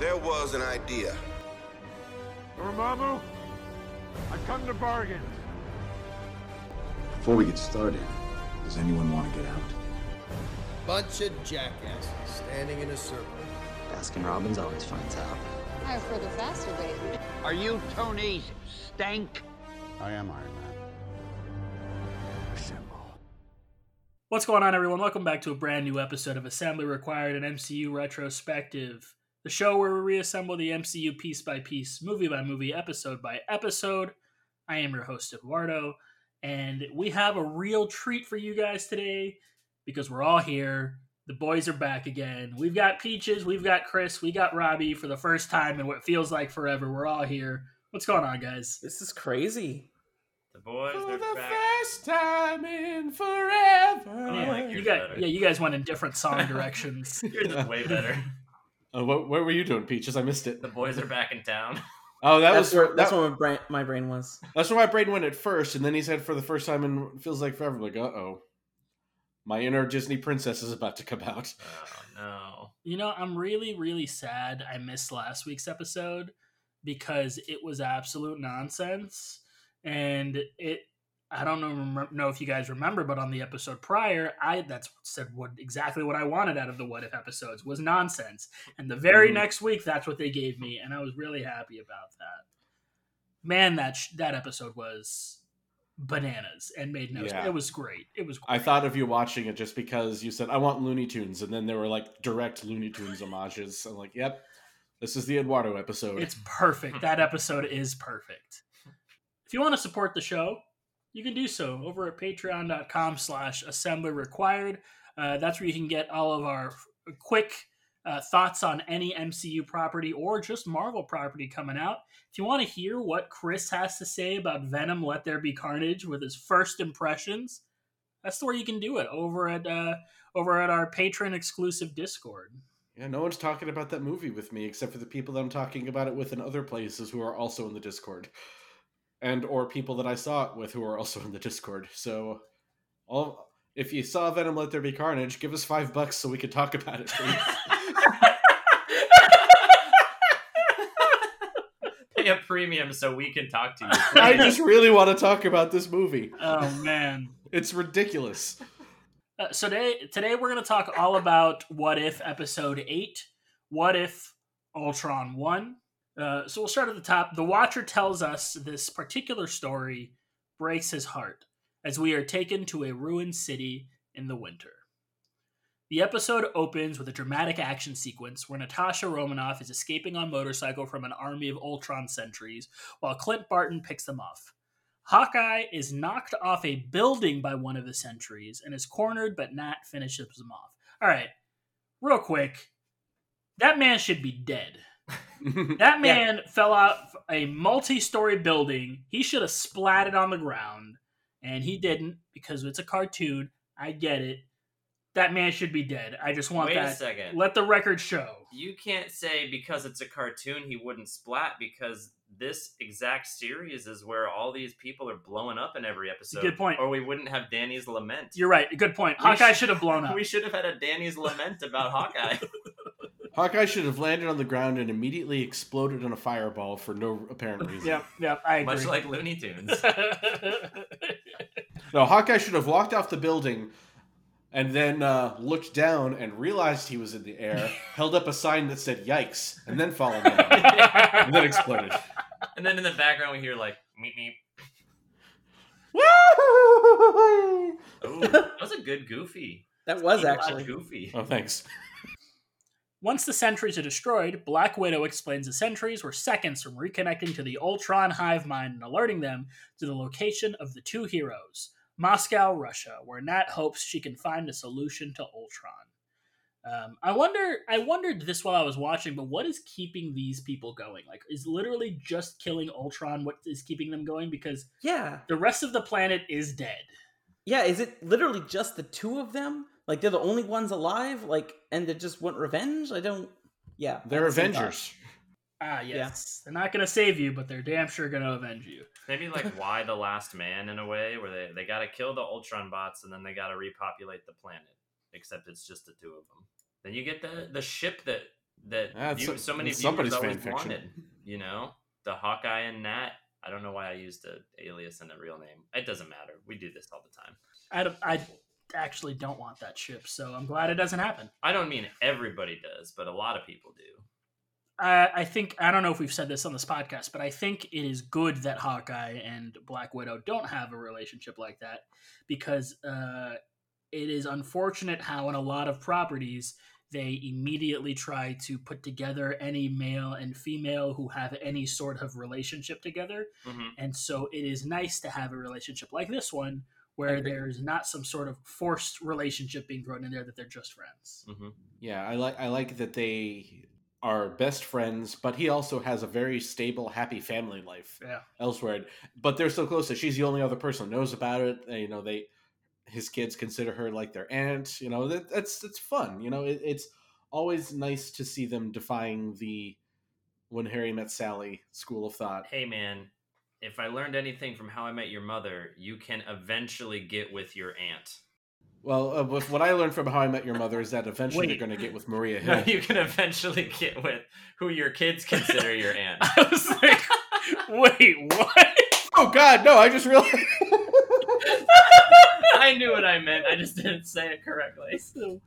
There was an idea. Dormammu, I come to bargain. Before we get started, does anyone want to get out? Bunch of jackasses standing in a circle. Baskin Robbins always finds out. I prefer the faster baby. Are you Tony's Stank? I am Iron Man. Assemble. What's going on, everyone? Welcome back to a brand new episode of Assembly Required, an MCU retrospective. The show where we reassemble the MCU piece by piece, movie by movie, episode by episode. I am your host, Eduardo, and we have a real treat for you guys today because we're all here. The boys are back again. We've got Peaches, we've got Chris, we got Robbie for the first time in what feels like forever. We're all here. What's going on, guys? This is crazy. The boys, For they're the back. first time in forever. I like you yours guys, yeah, you guys went in different song directions. Yours is way better. Uh, what, what were you doing, Peaches? I missed it. The boys are back in town. Oh, that that's was where that's that- where my brain, my brain was. that's where my brain went at first, and then he said for the first time in feels like forever. Like, uh oh, my inner Disney princess is about to come out. Oh no. You know, I'm really, really sad I missed last week's episode because it was absolute nonsense. And it, I don't know, know if you guys remember, but on the episode prior, I that's said what exactly what I wanted out of the What If episodes was nonsense. And the very Mhm. next week, that's what they gave me, and I was really happy about that. Man, that sh- that episode was bananas and made no. Yeah. It was great. It was. Great. I thought of you watching it just because you said I want Looney Tunes, and then there were like direct Looney Tunes homages. I'm like, yep, this is the Eduardo episode. It's perfect. That episode is perfect. If you want to support the show, you can do so over at patreon.com slash assembly required. Uh, that's where you can get all of our quick uh, thoughts on any MCU property or just Marvel property coming out. If you want to hear what Chris has to say about Venom Let There Be Carnage with his first impressions, that's the where you can do it over at uh, over at our patron exclusive Discord. yeah, no one's talking about that movie with me except for the people that I'm talking about it with in other places who are also in the Discord, and or people that I saw it with who are also in the Discord. So, all if you saw Venom Let There Be Carnage, give us five bucks so we can talk about it. Pay a premium so we can talk to you. I just really want to talk about this movie. Oh man. It's ridiculous. Uh, so today, today we're going to talk all about What If Episode 8. What If Ultron won? Uh, so we'll start at the top. The Watcher tells us this particular story breaks his heart as we are taken to a ruined city in the winter. The episode opens with a dramatic action sequence where Natasha Romanoff is escaping on motorcycle from an army of Ultron sentries while Clint Barton picks them off. Hawkeye is knocked off a building by one of the sentries and is cornered, but Nat finishes him off. All right, real quick. That man should be dead. That man fell off a multi story building. He should have splatted on the ground, and he didn't because it's a cartoon. I get it. That man should be dead. I just want Wait a that. second. Let the record show. You can't say because it's a cartoon he wouldn't splat because this exact series is where all these people are blowing up in every episode. Good point. Or we wouldn't have Danny's lament. You're right. Good point. We Hawkeye should have blown up. We should have had a Danny's lament about Hawkeye. Hawkeye should have landed on the ground and immediately exploded in a fireball for no apparent reason. Yep, yep, I agree. Much like Looney Tunes. No, Hawkeye should have walked off the building and then uh, looked down and realized he was in the air, held up a sign that said "Yikes," and then fallen down, and then exploded. and then in the background we hear like meep meep. Woo! Ooh, that was a good goofy. That was A lot actually. goofy. Oh, thanks. Once the sentries are destroyed, Black Widow explains the sentries were seconds from reconnecting to the Ultron hive mind and alerting them to the location of the two heroes, Moscow, Russia, where Nat hopes she can find a solution to Ultron. Um, I wonder. I wondered this while I was watching, but what is keeping these people going? Like, is literally just killing Ultron what is keeping them going? Because Yeah, the rest of the planet is dead. yeah. Is it literally just the two of them? Like they're the only ones alive? Like, and they just want revenge? I don't. Yeah, They're that's the same Avengers. Ah, yes. They're not going to save you, but they're damn sure going to avenge you. Maybe like Y the last man in a way, where they, they gotta kill the Ultron bots and then they gotta repopulate the planet. Except it's just the two of them. Then you get the the ship that that That's view- a- so many that's viewers somebody's always fan fiction. wanted. You know, the Hawkeye and Nat. I don't know why I used a alias and a real name. It doesn't matter. We do this all the time. I, don't- I actually don't want that ship, so I'm glad it doesn't happen. I don't mean everybody does, but a lot of people do. I, I think I don't know if we've said this on this podcast, but I think it is good that Hawkeye and Black Widow don't have a relationship like that because uh, it is unfortunate how in a lot of properties they immediately try to put together any male and female who have any sort of relationship together, hmm and so it is nice to have a relationship like this one where there's not some sort of forced relationship being thrown in there that they're just friends. hmm Yeah, I like I like that they are best friends, but he also has a very stable, happy family life Yeah. elsewhere. But they're so close that she's the only other person who knows about it. and, You know, they his kids consider her like their aunt. You know, that, that's that's fun. You know, it, it's always nice to see them defying the when Harry met Sally school of thought. Hey man, if I learned anything from How I Met Your Mother, you can eventually get with your aunt. Well, uh, with what I learned from How I Met Your Mother is that eventually Wait. they're going to get with Maria No, you can eventually get with who your kids consider your aunt. I was like, wait, what? oh God, no! I just realized. I knew what I meant. I just didn't say it correctly. So,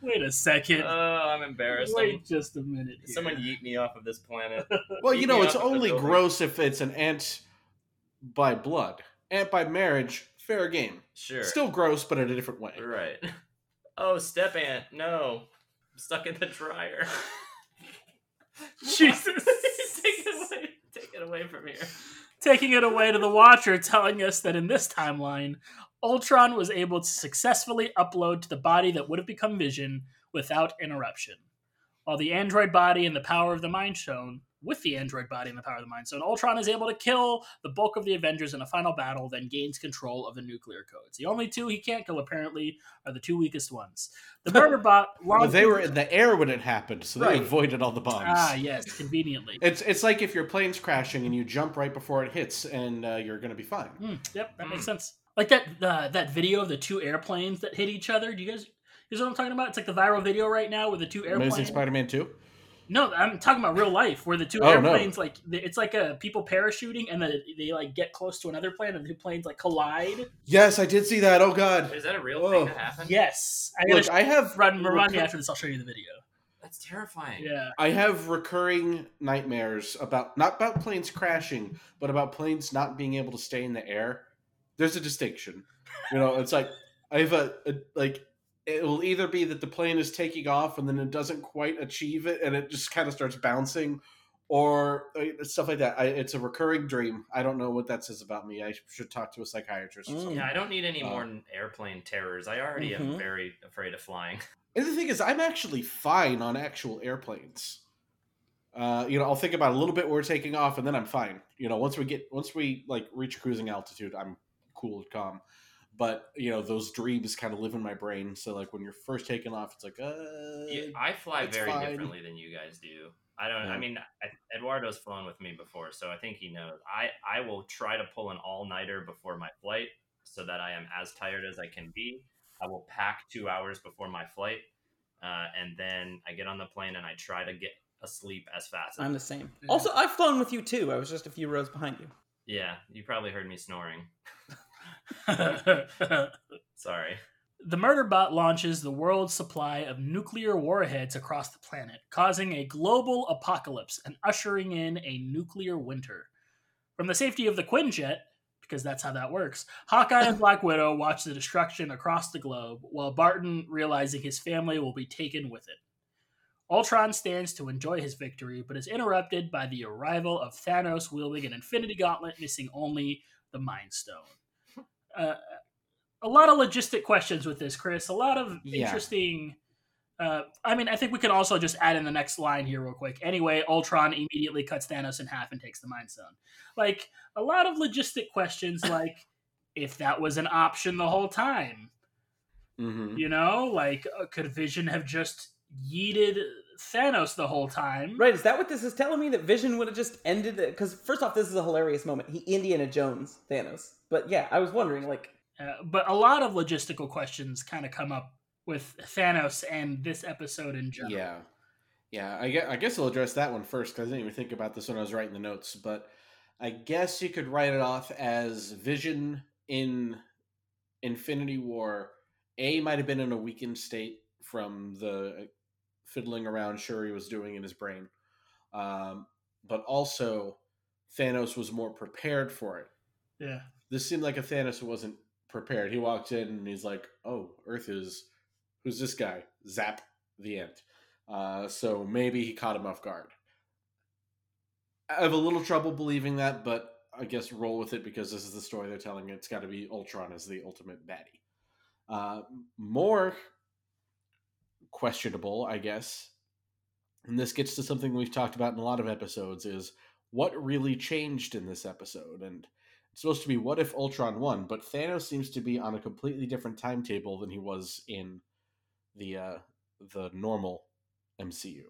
wait a second. Oh, I'm embarrassed. wait just a minute. Here. Someone yeet me off of this planet. Well, Keep you know, it's off of the only gross if it's an aunt by blood. Aunt by marriage, fair game. Sure. Still gross, but in a different way. Right. Oh, step aunt. No. I'm stuck in the dryer. Jesus. take it away. Take it away from here. Taking it away to the Watcher, telling us that in this timeline, Ultron was able to successfully upload to the body that would have become Vision without interruption. While the android body and the power of the Mind Stone, with the android body and the power of the Mind Stone, Ultron is able to kill the bulk of the Avengers in a final battle, then gains control of the nuclear codes. The only two he can't kill, apparently, are the two weakest ones. The murder bot. well, they were in the air when it happened, so they Right. avoided all the bombs. Ah, yes, conveniently. It's it's like if your plane's crashing and you jump right before it hits, and uh, you're going to be fine. Hmm, yep, that makes Mm. sense. Like that uh, that video of the two airplanes that hit each other. Do you guys? Is what I'm talking about? It's like the viral video right now with the two airplanes. Amazing Spider-Man Two. No, I'm talking about real life where the two Oh, no. airplanes like it's like a people parachuting and then they like get close to another plane and the two planes like collide. Yes, I did see that. Oh God. Is that a real Oh. thing that happened? Yes, I gotta Look, I have run remind me recur- after this. I'll show you the video. That's terrifying. Yeah, I have recurring nightmares about not about planes crashing, but about planes not being able to stay in the air. There's a distinction. You know, it's like I have a, a like it will either be that the plane is taking off and then it doesn't quite achieve it and it just kind of starts bouncing or uh, stuff like that. I, it's a recurring dream. I don't know what that says about me. I should talk to a psychiatrist or Mm. something. Yeah, I don't need any Uh, more airplane terrors. I already am Mhm. very afraid of flying. And the thing is, I'm actually fine on actual airplanes. Uh, you know, I'll think about a little bit when we're taking off, and then I'm fine. You know, once we get once we like reach cruising altitude, I'm cool and calm. But you know, those dreams kind of live in my brain. So like when you're first taking off, it's like, uh, Yeah, I fly very fine. differently than you guys do. I don't. I mean, I, Eduardo's flown with me before, so I think he knows. I I will try to pull an all nighter before my flight, so that I am as tired as I can be. I will pack two hours before my flight, uh, and then I get on the plane and I try to get asleep as fast. as I'm the same. Also, I've flown with you too. I was just a few rows behind you. Yeah, you probably heard me snoring. the Sorry. murder bot launches the world's supply of nuclear warheads across the planet, causing a global apocalypse and ushering in a nuclear winter. From the safety of the Quinjet, because that's how that works, Hawkeye and Black Widow watch the destruction across the globe, while Barton, realizing his family will be taken with it. Ultron stands to enjoy his victory, but is interrupted by the arrival of Thanos wielding an Infinity Gauntlet, missing only the Mind Stone. Uh, a lot of logistic questions with this, Chris. A lot of Yeah. interesting. Uh, I mean, I think we can also just add in the next line here, real quick. Anyway, Ultron immediately cuts Thanos in half and takes the Mind Stone. Like a lot of logistic questions, like if that was an option the whole time, mhm. you know, like uh, could Vision have just yeeted Thanos the whole time? Right? Is that what this is telling me? That Vision would have just ended it? Because first off, this is a hilarious moment. He Indiana Jones Thanos. But yeah, I was wondering, like, Uh, but a lot of logistical questions kind of come up with Thanos and this episode in general. Yeah. Yeah, I guess, I guess I'll address that one first because I didn't even think about this when I was writing the notes. But I guess you could write it off as Vision in Infinity War. A might have been in a weakened state from the fiddling around Shuri was doing in his brain, um, but also Thanos was more prepared for it. Yeah. This seemed like a Thanos who wasn't prepared. He walked in and he's like, "Oh, Earth is who's this guy?" Zap. The end. Uh, so maybe he caught him off guard. I have a little trouble believing that, but I guess roll with it because this is the story they're telling. It's got to be Ultron as the ultimate baddie. Uh, more questionable, I guess, and this gets to something we've talked about in a lot of episodes: is what really changed in this episode? And supposed to be what if Ultron won, but Thanos seems to be on a completely different timetable than he was in the uh, the normal MCU.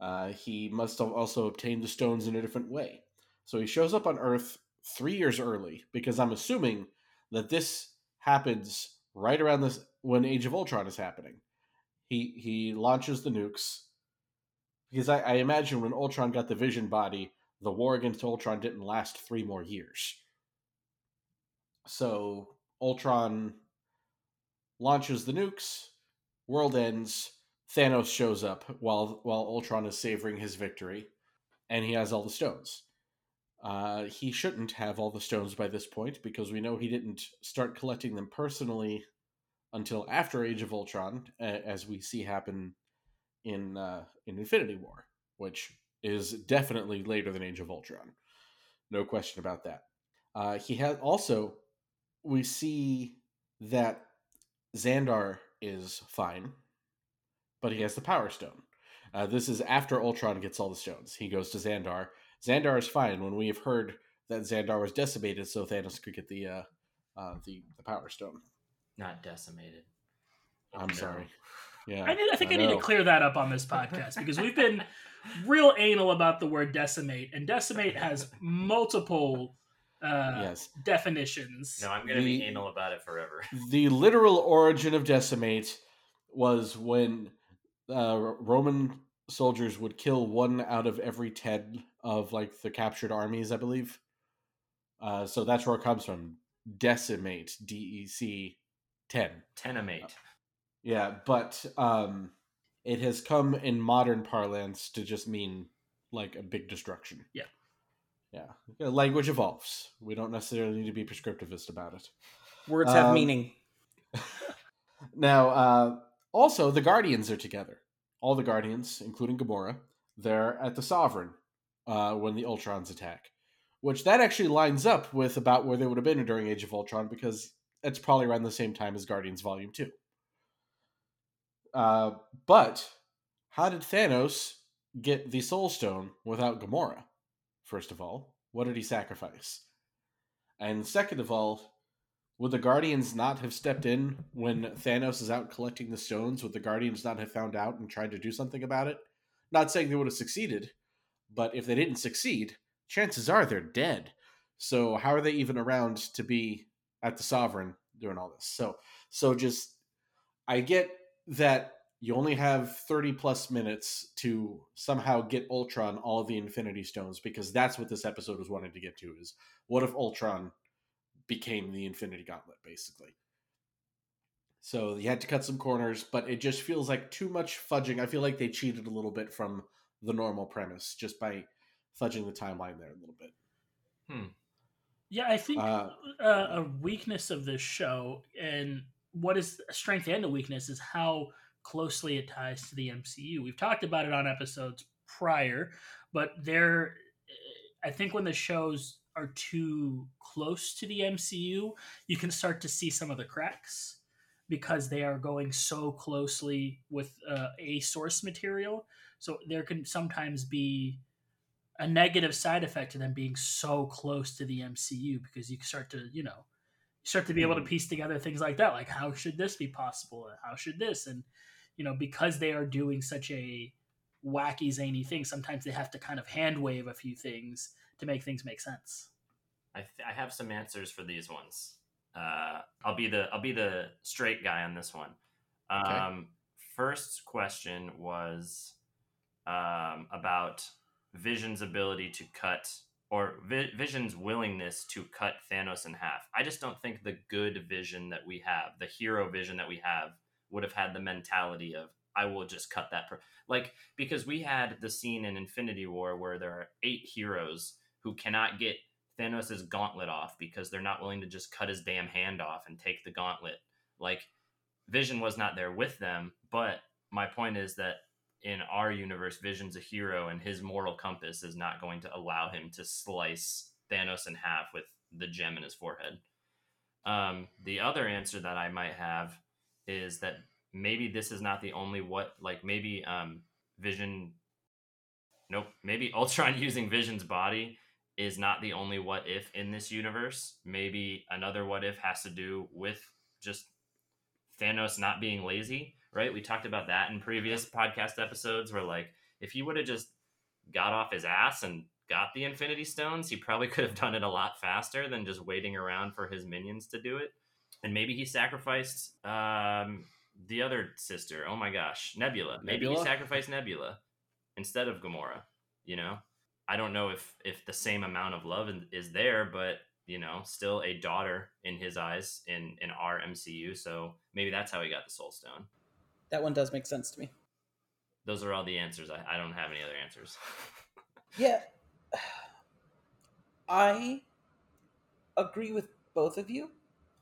Uh, he must have also obtained the stones in a different way. So he shows up on Earth three years early because I'm assuming that this happens right around this when Age of Ultron is happening. He he launches the nukes because I, I imagine when Ultron got the Vision body, the war against Ultron didn't last three more years. So Ultron launches the nukes, world ends, Thanos shows up while while Ultron is savoring his victory, and he has all the stones. Uh, he shouldn't have all the stones by this point because we know he didn't start collecting them personally until after Age of Ultron, as we see happen in uh, in Infinity War, which is definitely later than Age of Ultron. No question about that. Uh, he has also we see that Xandar is fine but he has the Power Stone. Uh, this is after Ultron gets all the stones. He goes to Xandar. Xandar is fine. When we have heard that Xandar was decimated, so Thanos could get the uh, uh, the the Power Stone. Not decimated. I'm No. sorry. Yeah, I, need, I think I, need to clear that up on this podcast because we've been real anal about the word decimate, and decimate has multiple uh, Yes, definitions. No. I'm gonna be anal about it forever. the literal origin of decimate was when uh, Roman soldiers would kill one out of every ten of like the captured armies, I believe. Uh, so that's where it comes from. Decimate, D E C, ten. Tenemate. Yeah, but um, it has come in modern parlance to just mean like a big destruction. Yeah. Yeah. Language evolves. We don't necessarily need to be prescriptivist about it. Words have Um, meaning. Now, uh, also, the Guardians are together. All the Guardians, including Gamora, they're at the Sovereign uh, when the Ultrons attack. Which that actually lines up with about where they would have been during Age of Ultron because it's probably around the same time as Guardians Volume 2. Uh, but how did Thanos get the Soul Stone without Gamora? First of all, what did he sacrifice? And second of all, would the Guardians not have stepped in when Thanos is out collecting the stones? Would the Guardians not have found out and tried to do something about it? Not saying they would have succeeded, but if they didn't succeed, chances are they're dead. So how are they even around to be at the Sovereign doing all this? So so just I get that you only have 30 plus minutes to somehow get Ultron all of the Infinity Stones because that's what this episode was wanting to get to is what if Ultron became the Infinity Gauntlet, basically. So you had to cut some corners, but it just feels like too much fudging. I feel like they cheated a little bit from the normal premise just by fudging the timeline there a little bit. Yeah, I think Uh, uh, a weakness of this show, and what is a strength and a weakness, is how closely it ties to the MCU. We've talked about it on episodes prior, but there, I think when the shows are too close to the MCU, you can start to see some of the cracks because they are going so closely with uh, a source material. So there can sometimes be a negative side effect to them being so close to the MCU because you start to, you know, start to be able to piece together things like that. Like, how should this be possible? How should this? And, you know, because they are doing such a wacky, zany thing, sometimes they have to kind of hand wave a few things to make things make sense. I, th- I have some answers for these ones. Uh, I'll be the I'll be the straight guy on this one. Um, First question was um, about Vision's ability to cut or Vi- Vision's willingness to cut Thanos in half. I just don't think the good Vision that we have, the hero Vision that we have, would have had the mentality of I will just cut that. Per-. Like because we had the scene in Infinity War where there are eight heroes who cannot get Thanos' gauntlet off because they're not willing to just cut his damn hand off and take the gauntlet. Like Vision was not there with them, but my point is that in our universe, Vision's a hero, and his moral compass is not going to allow him to slice Thanos in half with the gem in his forehead. Um, the other answer that I might have is that maybe this is not the only what, like maybe um, Vision. Nope, maybe Ultron using Vision's body is not the only what if in this universe. Maybe another what if has to do with just Thanos not being lazy right? We talked about that in previous podcast episodes where like if he would have just got off his ass and got the Infinity Stones, he probably could have done it a lot faster than just waiting around for his minions to do it. And maybe he sacrificed um, the other sister. Oh my gosh, Nebula. Maybe Nebula? he sacrificed Nebula instead of Gamora. You know, I don't know if if the same amount of love is there, but you know, still a daughter in his eyes in in our MCU. So maybe that's how he got the Soul Stone. That one does make sense to me. Those are all the answers. I, I don't have any other answers. Yeah. I agree with both of you.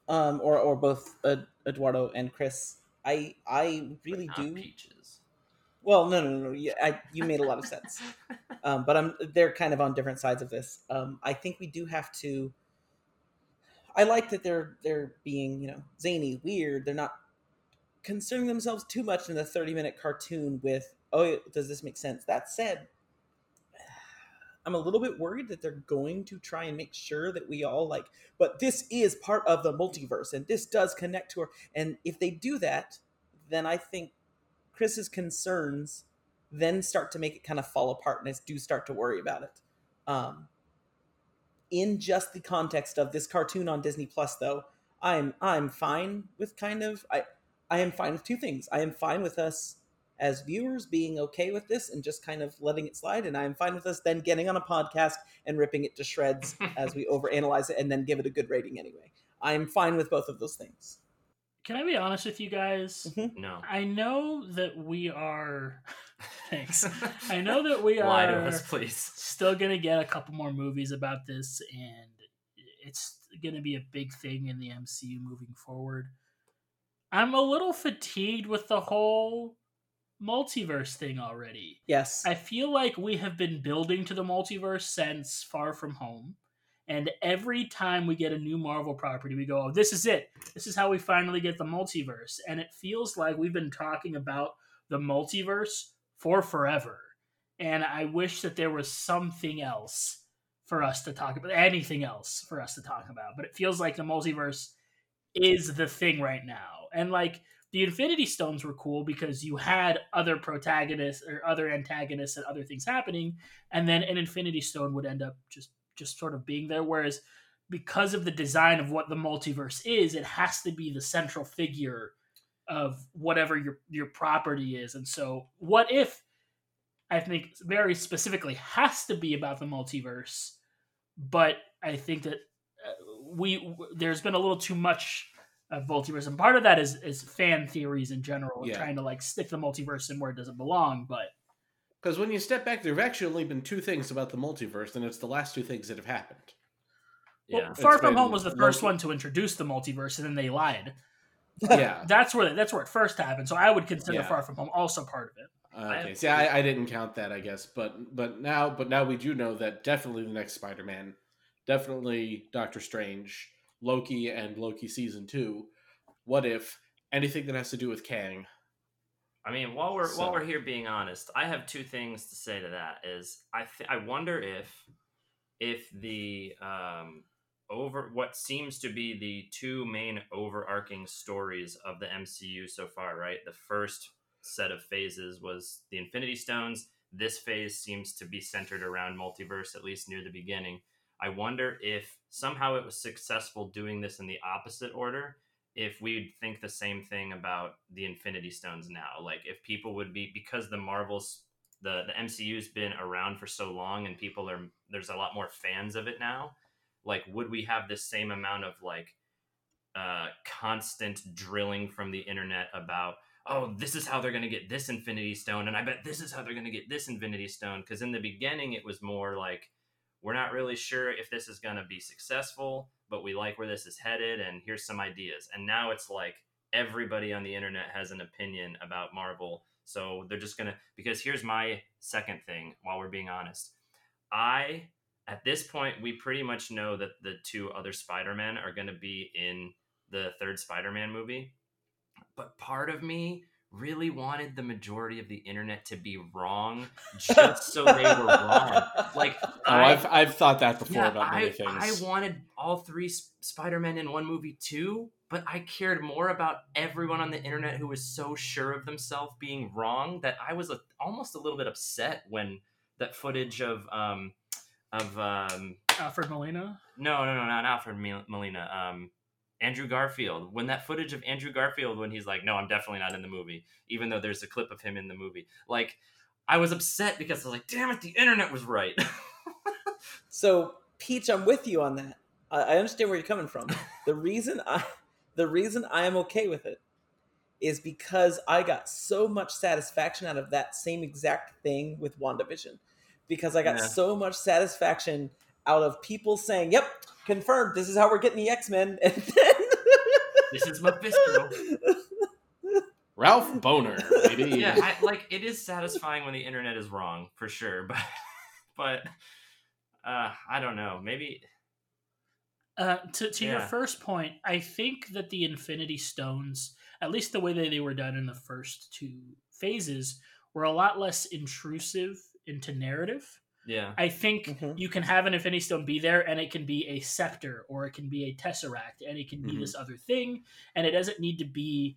Um or or both uh, Eduardo and Chris. I I really Not do peaches. Well, no, no, no. no. Yeah, I, you made a lot of sense. Um, but I'm they're kind of on different sides of this. Um, I think we do have to. I like that they're they're being you know zany, weird. They're not concerning themselves too much in the 30 minute cartoon with oh does this make sense that said i'm a little bit worried that they're going to try and make sure that we all like but this is part of the multiverse and this does connect to her and if they do that then i think chris's concerns then start to make it kind of fall apart and i do start to worry about it um, in just the context of this cartoon on disney plus though i'm i'm fine with kind of i I am fine with two things. I am fine with us as viewers being okay with this and just kind of letting it slide, and I am fine with us then getting on a podcast and ripping it to shreds as we overanalyze it and then give it a good rating anyway. I am fine with both of those things. Can I be honest with you guys? Mm-hmm. No. I know that we are. Thanks. I know that we Lie to are us, please. still gonna get a couple more movies about this, and it's gonna be a big thing in the MCU moving forward. I'm a little fatigued with the whole multiverse thing already. Yes. I feel like we have been building to the multiverse since Far From Home. And every time we get a new Marvel property, we go, oh, this is it. This is how we finally get the multiverse. And it feels like we've been talking about the multiverse for forever. And I wish that there was something else for us to talk about, anything else for us to talk about. But it feels like the multiverse is the thing right now. And like the Infinity Stones were cool because you had other protagonists or other antagonists and other things happening, and then an Infinity Stone would end up just just sort of being there. Whereas because of the design of what the multiverse is, it has to be the central figure of whatever your your property is. And so, what if I think very specifically has to be about the multiverse, but I think that uh, we there's been a little too much of multiverse, and part of that is is fan theories in general, Yeah. trying to like stick the multiverse in where it doesn't belong. But Because when you step back, there have actually only been two things about the multiverse, and it's the last two things that have happened. well, Yeah. Far It's From Home was the first Loki- one to introduce the multiverse, and then they lied. Yeah. That's where that's where it first happened. So I would consider Yeah. Far From Home also part of it. Uh, okay. See, I, I didn't count that, I guess, but but now but now we do know that definitely the next Spider-Man, definitely Doctor Strange, Loki, and Loki season two. What if anything that has to do with Kang? I mean, while we're So- while we're here being honest, I have two things to say to that. Is I th- I wonder if if the um over what seems to be the two main overarching stories of the MCU so far, right? The first set of phases was the Infinity Stones. This phase seems to be centered around multiverse, at least near the beginning. I wonder if somehow it was successful doing this in the opposite order. If we'd think the same thing about the Infinity Stones now, like if people would be because the Marvels the the MCU's been around for so long and people are there's a lot more fans of it now. Like, would we have the same amount of like uh, constant drilling from the internet about oh this is how they're going to get this infinity stone and i bet this is how they're going to get this infinity stone because in the beginning it was more like we're not really sure if this is going to be successful but we like where this is headed and here's some ideas and now it's like everybody on the internet has an opinion about marvel so they're just going to because here's my second thing while we're being honest i at this point we pretty much know that the two other spider-men are going to be in the third Spider-Man movie. But part of me really wanted the majority of the internet to be wrong just so they were wrong. Like oh, I, have I've thought that before yeah, about many I, things. I wanted all three Spider-Men in one movie too, but I cared more about everyone on the internet who was so sure of themselves being wrong that I was a, almost a little bit upset when that footage of um of um Alfred Molina. No, no, no, not Alfred Molina. Um, Andrew Garfield. When that footage of Andrew Garfield, when he's like, "No, I'm definitely not in the movie," even though there's a clip of him in the movie. Like, I was upset because I was like, "Damn it, the internet was right." so, Peach, I'm with you on that. I understand where you're coming from. The reason I, the reason I am okay with it, is because I got so much satisfaction out of that same exact thing with WandaVision, because I got yeah. so much satisfaction out of people saying, "Yep, confirmed. This is how we're getting the X Men." And then this is Mephisto. Ralph Bohner, baby. Yeah, I, like it is satisfying when the internet is wrong for sure, but but uh, I don't know. Maybe. Uh, to to yeah. your first point, I think that the Infinity Stones, at least the way that they were done in the first two phases, were a lot less intrusive into narrative. Yeah. I think mm-hmm. you can have an Infinity Stone be there and it can be a scepter or it can be a tesseract and it can be mm-hmm. this other thing and it doesn't need to be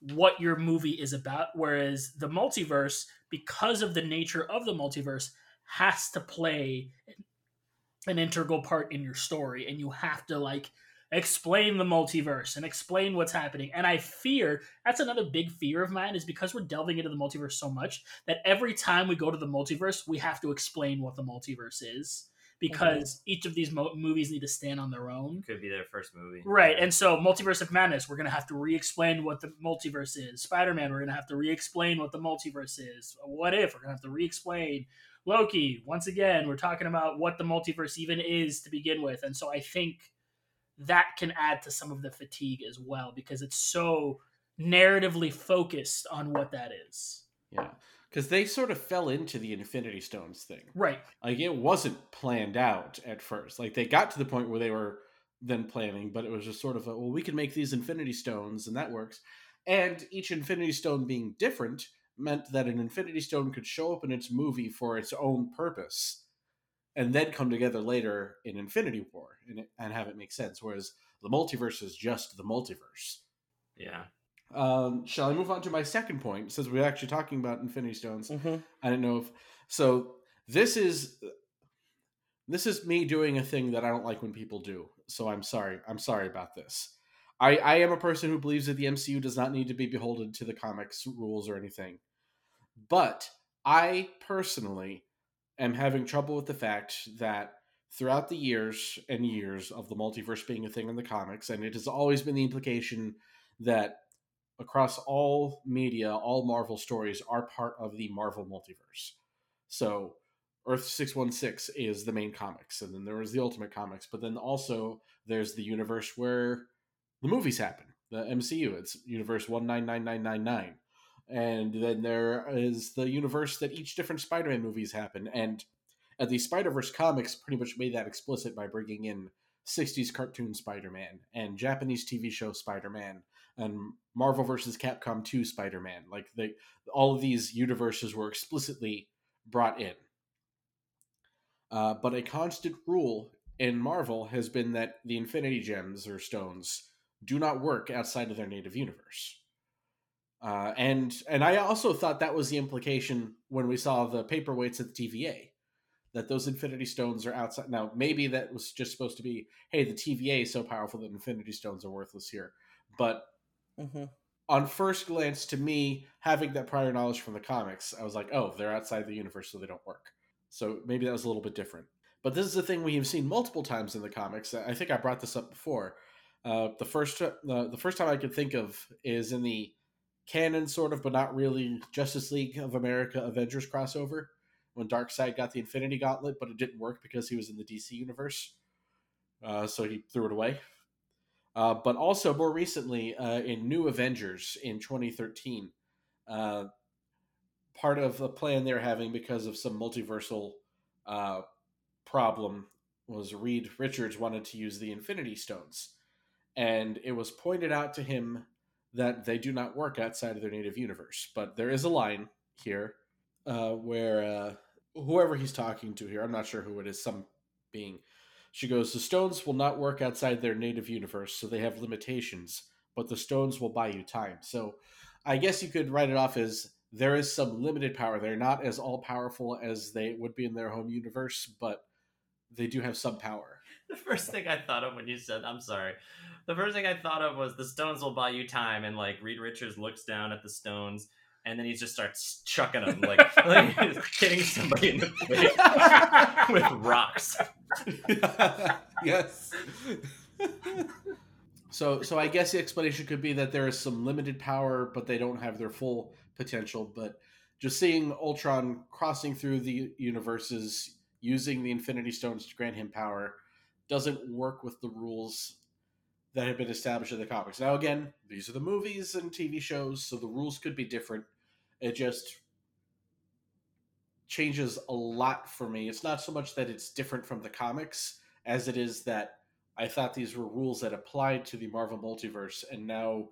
what your movie is about. Whereas the multiverse, because of the nature of the multiverse, has to play an integral part in your story and you have to like explain the multiverse and explain what's happening. And I fear that's another big fear of mine is because we're delving into the multiverse so much that every time we go to the multiverse, we have to explain what the multiverse is because mm-hmm. each of these mo- movies need to stand on their own. Could be their first movie. Right. And so, Multiverse of Madness, we're going to have to re explain what the multiverse is. Spider Man, we're going to have to re explain what the multiverse is. What if? We're going to have to re explain. Loki, once again, we're talking about what the multiverse even is to begin with. And so, I think that can add to some of the fatigue as well because it's so narratively focused on what that is. Yeah. Because they sort of fell into the Infinity Stones thing. Right. Like it wasn't planned out at first. Like they got to the point where they were then planning, but it was just sort of a, well, we can make these Infinity Stones and that works. And each Infinity Stone being different meant that an Infinity Stone could show up in its movie for its own purpose and then come together later in Infinity War and, and have it make sense. Whereas the multiverse is just the multiverse. Yeah. Um, shall I move on to my second point? Since we're actually talking about Infinity Stones, mm-hmm. I don't know if so. This is this is me doing a thing that I don't like when people do. So I'm sorry. I'm sorry about this. I, I am a person who believes that the MCU does not need to be beholden to the comics rules or anything. But I personally am having trouble with the fact that throughout the years and years of the multiverse being a thing in the comics, and it has always been the implication that across all media, all Marvel stories are part of the Marvel multiverse. So Earth 616 is the main comics, and then there is the Ultimate Comics, but then also there's the universe where the movies happen, the MCU. It's universe 199999 and then there is the universe that each different Spider-Man movies happen, and the Spider-Verse comics pretty much made that explicit by bringing in 60s cartoon Spider-Man and Japanese TV show Spider-Man and Marvel vs. Capcom 2 Spider-Man. Like they, all of these universes were explicitly brought in. Uh, but a constant rule in Marvel has been that the Infinity Gems or stones do not work outside of their native universe. Uh, and and I also thought that was the implication when we saw the paperweights at the TVA, that those Infinity Stones are outside. Now maybe that was just supposed to be, hey, the TVA is so powerful that Infinity Stones are worthless here. But mm-hmm. on first glance, to me, having that prior knowledge from the comics, I was like, oh, they're outside the universe, so they don't work. So maybe that was a little bit different. But this is a thing we have seen multiple times in the comics. I think I brought this up before. Uh, the first uh, the first time I could think of is in the canon, sort of, but not really, Justice League of America Avengers crossover when Darkseid got the Infinity Gauntlet, but it didn't work because he was in the DC universe. Uh, so he threw it away. Uh, but also more recently uh, in New Avengers in 2013, uh, part of a plan they're having because of some multiversal uh, problem was Reed Richards wanted to use the Infinity Stones, and it was pointed out to him that they do not work outside of their native universe. But there is a line here uh, where uh, whoever he's talking to here, I'm not sure who it is, some being she goes, The stones will not work outside their native universe, so they have limitations, but the stones will buy you time. So I guess you could write it off as there is some limited power. They're not as all powerful as they would be in their home universe, but they do have some power. The first thing I thought of when you said, I'm sorry, the first thing I thought of was the stones will buy you time, and like Reed Richards looks down at the stones and then he just starts chucking them like, like he's hitting somebody in the face with rocks. yes. so so I guess the explanation could be that there is some limited power, but they don't have their full potential. But just seeing Ultron crossing through the universes using the Infinity Stones to grant him power doesn't work with the rules that have been established in the comics. Now, again, these are the movies and TV shows, so the rules could be different. It just changes a lot for me. It's not so much that it's different from the comics as it is that I thought these were rules that applied to the Marvel multiverse, and now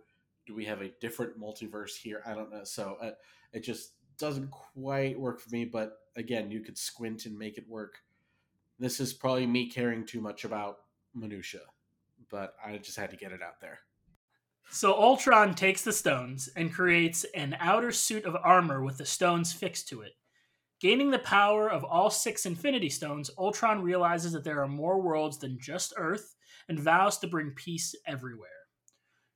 do we have a different multiverse here? I don't know. So uh, it just doesn't quite work for me. But again, you could squint and make it work. This is probably me caring too much about minutia but I just had to get it out there. So Ultron takes the stones and creates an outer suit of armor with the stones fixed to it. Gaining the power of all six Infinity Stones, Ultron realizes that there are more worlds than just Earth and vows to bring peace everywhere.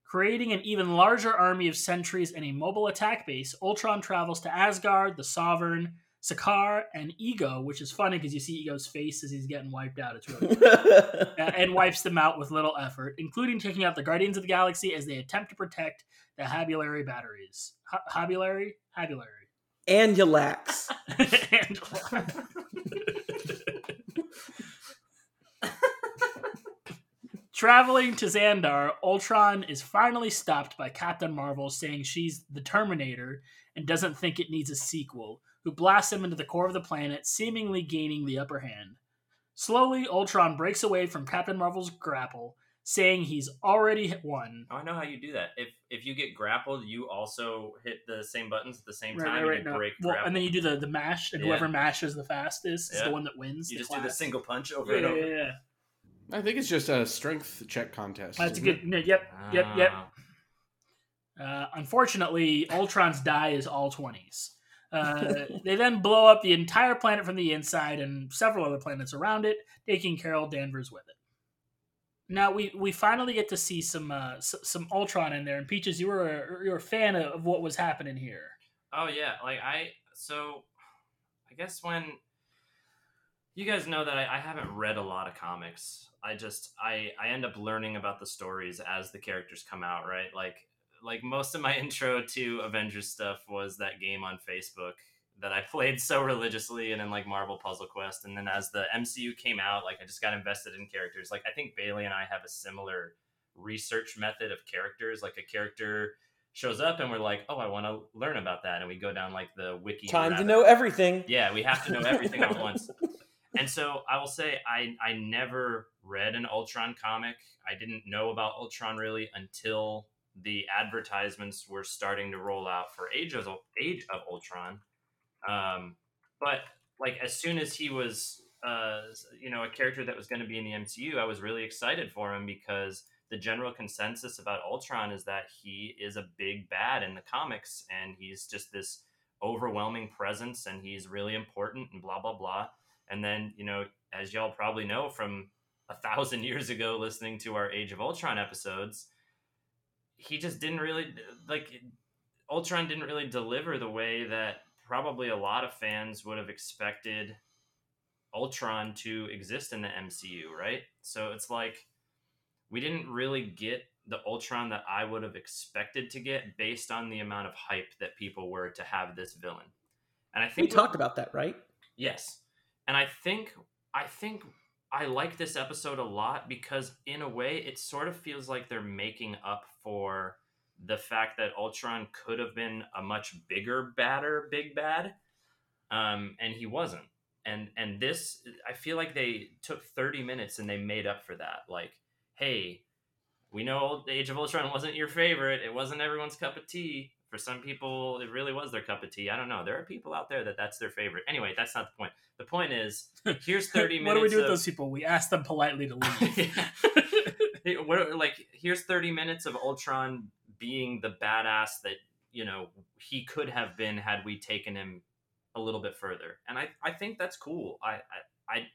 Creating an even larger army of sentries and a mobile attack base, Ultron travels to Asgard, the Sovereign, Sakaar and Ego, which is funny because you see Ego's face as he's getting wiped out. It's really uh, and wipes them out with little effort, including taking out the Guardians of the Galaxy as they attempt to protect the Habulary batteries. Habulary, Habulary, Anulax. Traveling to Xandar, Ultron is finally stopped by Captain Marvel saying she's the Terminator and doesn't think it needs a sequel who blasts him into the core of the planet, seemingly gaining the upper hand. Slowly, Ultron breaks away from Captain Marvel's grapple, saying he's already won. Oh, I know how you do that. If if you get grappled, you also hit the same buttons at the same Right, time right, and you right, no. break Well, grapple. and then you do the, the mash, and Yeah. whoever mashes the fastest is Yeah. the one that wins. you the just do the single punch over Yeah, and over. yeah, yeah. I think it's just a strength check contest. That's a good. no, Yep, yep, yep. Uh, unfortunately, Ultron's die is all 20s. Uh, they then blow up the entire planet from the inside and several other planets around it, taking Carol Danvers with it. Now we, we finally get to see some uh, s- some Ultron in there, and Peaches, you were a, you were a fan of, what was happening here. Oh yeah, like I so I guess when you guys know that I, I haven't read a lot of comics. I just I I end up learning about the stories as the characters come out, right? Like like most of my intro to Avengers stuff was that game on Facebook that I played so religiously and then like Marvel Puzzle Quest and then as the MCU came out, like I just got invested in characters. Like I think Bailey and I have a similar research method of characters. Like a character shows up and we're like, oh, I want to learn about that, and we go down like the wiki. Time to know everything. yeah, we have to know everything at once. And so I will say I I never read an Ultron comic. I didn't know about Ultron really until the advertisements were starting to roll out for Age of Age of Ultron. Um, but like as soon as he was uh, you know a character that was going to be in the MCU, I was really excited for him because the general consensus about Ultron is that he is a big bad in the comics and he's just this overwhelming presence and he's really important and blah blah blah. And then, you know, as y'all probably know from a thousand years ago listening to our Age of Ultron episodes, he just didn't really like Ultron didn't really deliver the way that probably a lot of fans would have expected Ultron to exist in the MCU, right? So it's like we didn't really get the Ultron that I would have expected to get based on the amount of hype that people were to have this villain. And I think We talked about that, right? Yes. And I think I think I like this episode a lot because in a way it sort of feels like they're making up for the fact that Ultron could have been a much bigger badder big bad. Um, and he wasn't. And and this I feel like they took 30 minutes and they made up for that. Like, hey, we know the Age of Ultron wasn't your favorite. It wasn't everyone's cup of tea. For some people, it really was their cup of tea. I don't know. There are people out there that that's their favorite. Anyway, that's not the point. The point is, here's 30 minutes. what do we do with those people? We ask them politely to leave. What like here's 30 minutes of Ultron being the badass that you know he could have been had we taken him a little bit further, and I I think that's cool. I I I,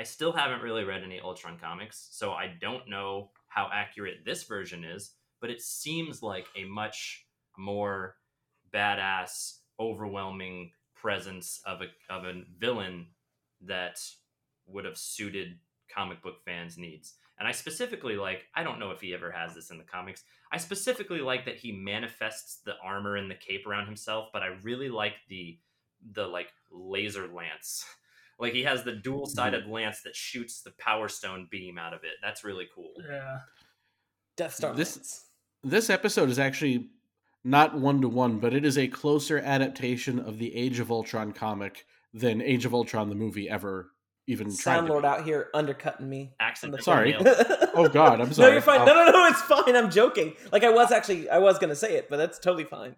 I still haven't really read any Ultron comics, so I don't know how accurate this version is, but it seems like a much more badass, overwhelming presence of a of a villain that would have suited comic book fans' needs. And I specifically like, I don't know if he ever has this in the comics. I specifically like that he manifests the armor and the cape around himself, but I really like the the like laser lance. Like he has the dual-sided mm-hmm. lance that shoots the power stone beam out of it. That's really cool. yeah. Death Star. This- lance. This episode is actually not one to one, but it is a closer adaptation of the Age of Ultron comic than Age of Ultron the movie ever even tried. Sound to Lord out here undercutting me. Accidentally Sorry. Oh God, I'm sorry. No, you're fine. I'll- No, no, no, it's fine. I'm joking. Like I was actually, I was gonna say it, but that's totally fine.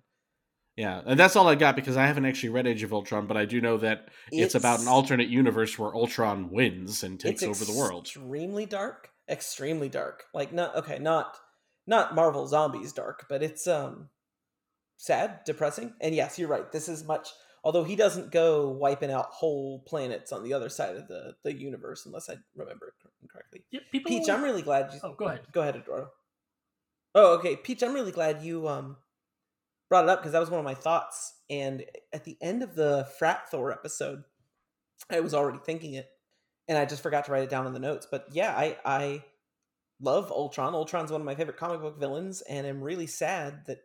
Yeah, and that's all I got because I haven't actually read Age of Ultron, but I do know that it's, about an alternate universe where Ultron wins and takes over the world. Extremely dark. Extremely dark. Like not okay, not not Marvel zombies dark, but it's um sad, depressing. And yes, you're right. This is much although he doesn't go wiping out whole planets on the other side of the, the universe unless I remember correctly. Yeah, people. Peach, I'm really glad you Oh, go ahead. Go ahead, Eduardo. Oh, okay. Peach, I'm really glad you um brought it up because that was one of my thoughts. And at the end of the Frat Thor episode, I was already thinking it, and I just forgot to write it down in the notes. But yeah, I I love Ultron. Ultron's one of my favorite comic book villains, and I'm really sad that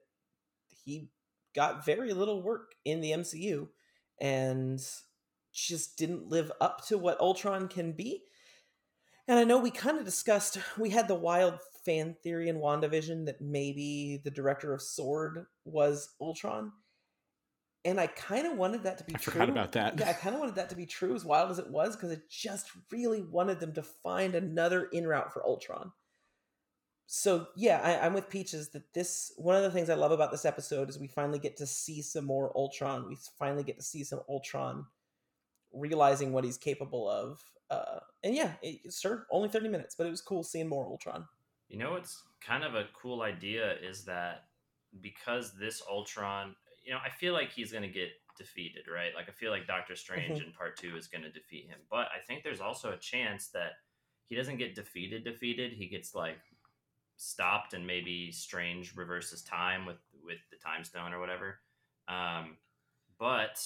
he got very little work in the MCU and just didn't live up to what Ultron can be. And I know we kind of discussed, we had the wild fan theory in WandaVision that maybe the director of Sword was Ultron. And I kind of wanted that to be I true. forgot about that. Yeah, I kind of wanted that to be true, as wild as it was, because it just really wanted them to find another in route for Ultron. So yeah, I, I'm with Peaches that this one of the things I love about this episode is we finally get to see some more Ultron. We finally get to see some Ultron realizing what he's capable of. Uh, and yeah, it, sure, only 30 minutes, but it was cool seeing more Ultron. You know what's kind of a cool idea is that because this Ultron, you know, I feel like he's going to get defeated, right? Like I feel like Doctor Strange Mhm. in part 2 is going to defeat him. But I think there's also a chance that he doesn't get defeated defeated. He gets like stopped and maybe Strange reverses time with with the time stone or whatever. Um but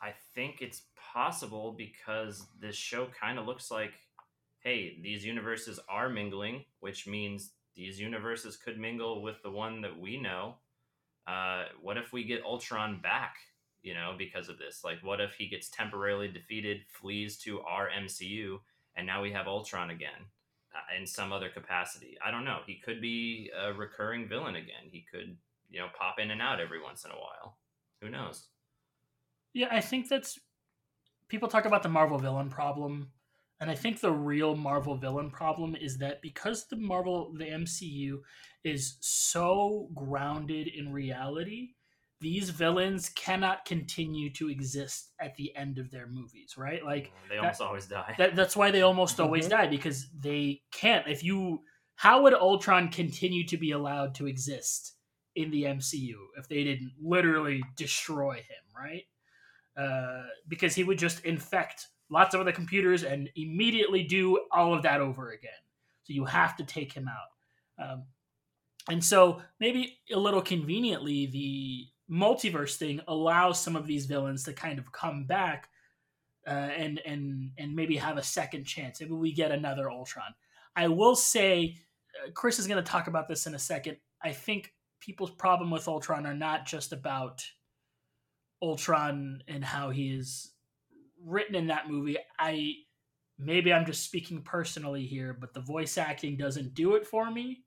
I think it's possible because this show kind of looks like hey, these universes are mingling, which means these universes could mingle with the one that we know. Uh, what if we get Ultron back, you know, because of this? Like, what if he gets temporarily defeated, flees to our MCU, and now we have Ultron again Uh, in some other capacity? I don't know. He could be a recurring villain again. He could, you know, pop in and out every once in a while. Who knows? Yeah, I think that's people talk about the Marvel villain problem, and I think the real Marvel villain problem is that because the Marvel the MCU is so grounded in reality, these villains cannot continue to exist at the end of their movies, right? Like They almost always die. that, that's why they almost always Mhm. die because they can't. If you, how would Ultron continue to be allowed to exist in the MCU if they didn't literally destroy him, right? Uh, because he would just infect lots of other computers and immediately do all of that over again. So you have to take him out. Um, and so maybe a little conveniently, the multiverse thing allows some of these villains to kind of come back uh, and and and maybe have a second chance. Maybe we get another Ultron. I will say, uh, Chris is going to talk about this in a second. I think people's problem with Ultron are not just about Ultron and how he is written in that movie. I maybe I'm just speaking personally here, but the voice acting doesn't do it for me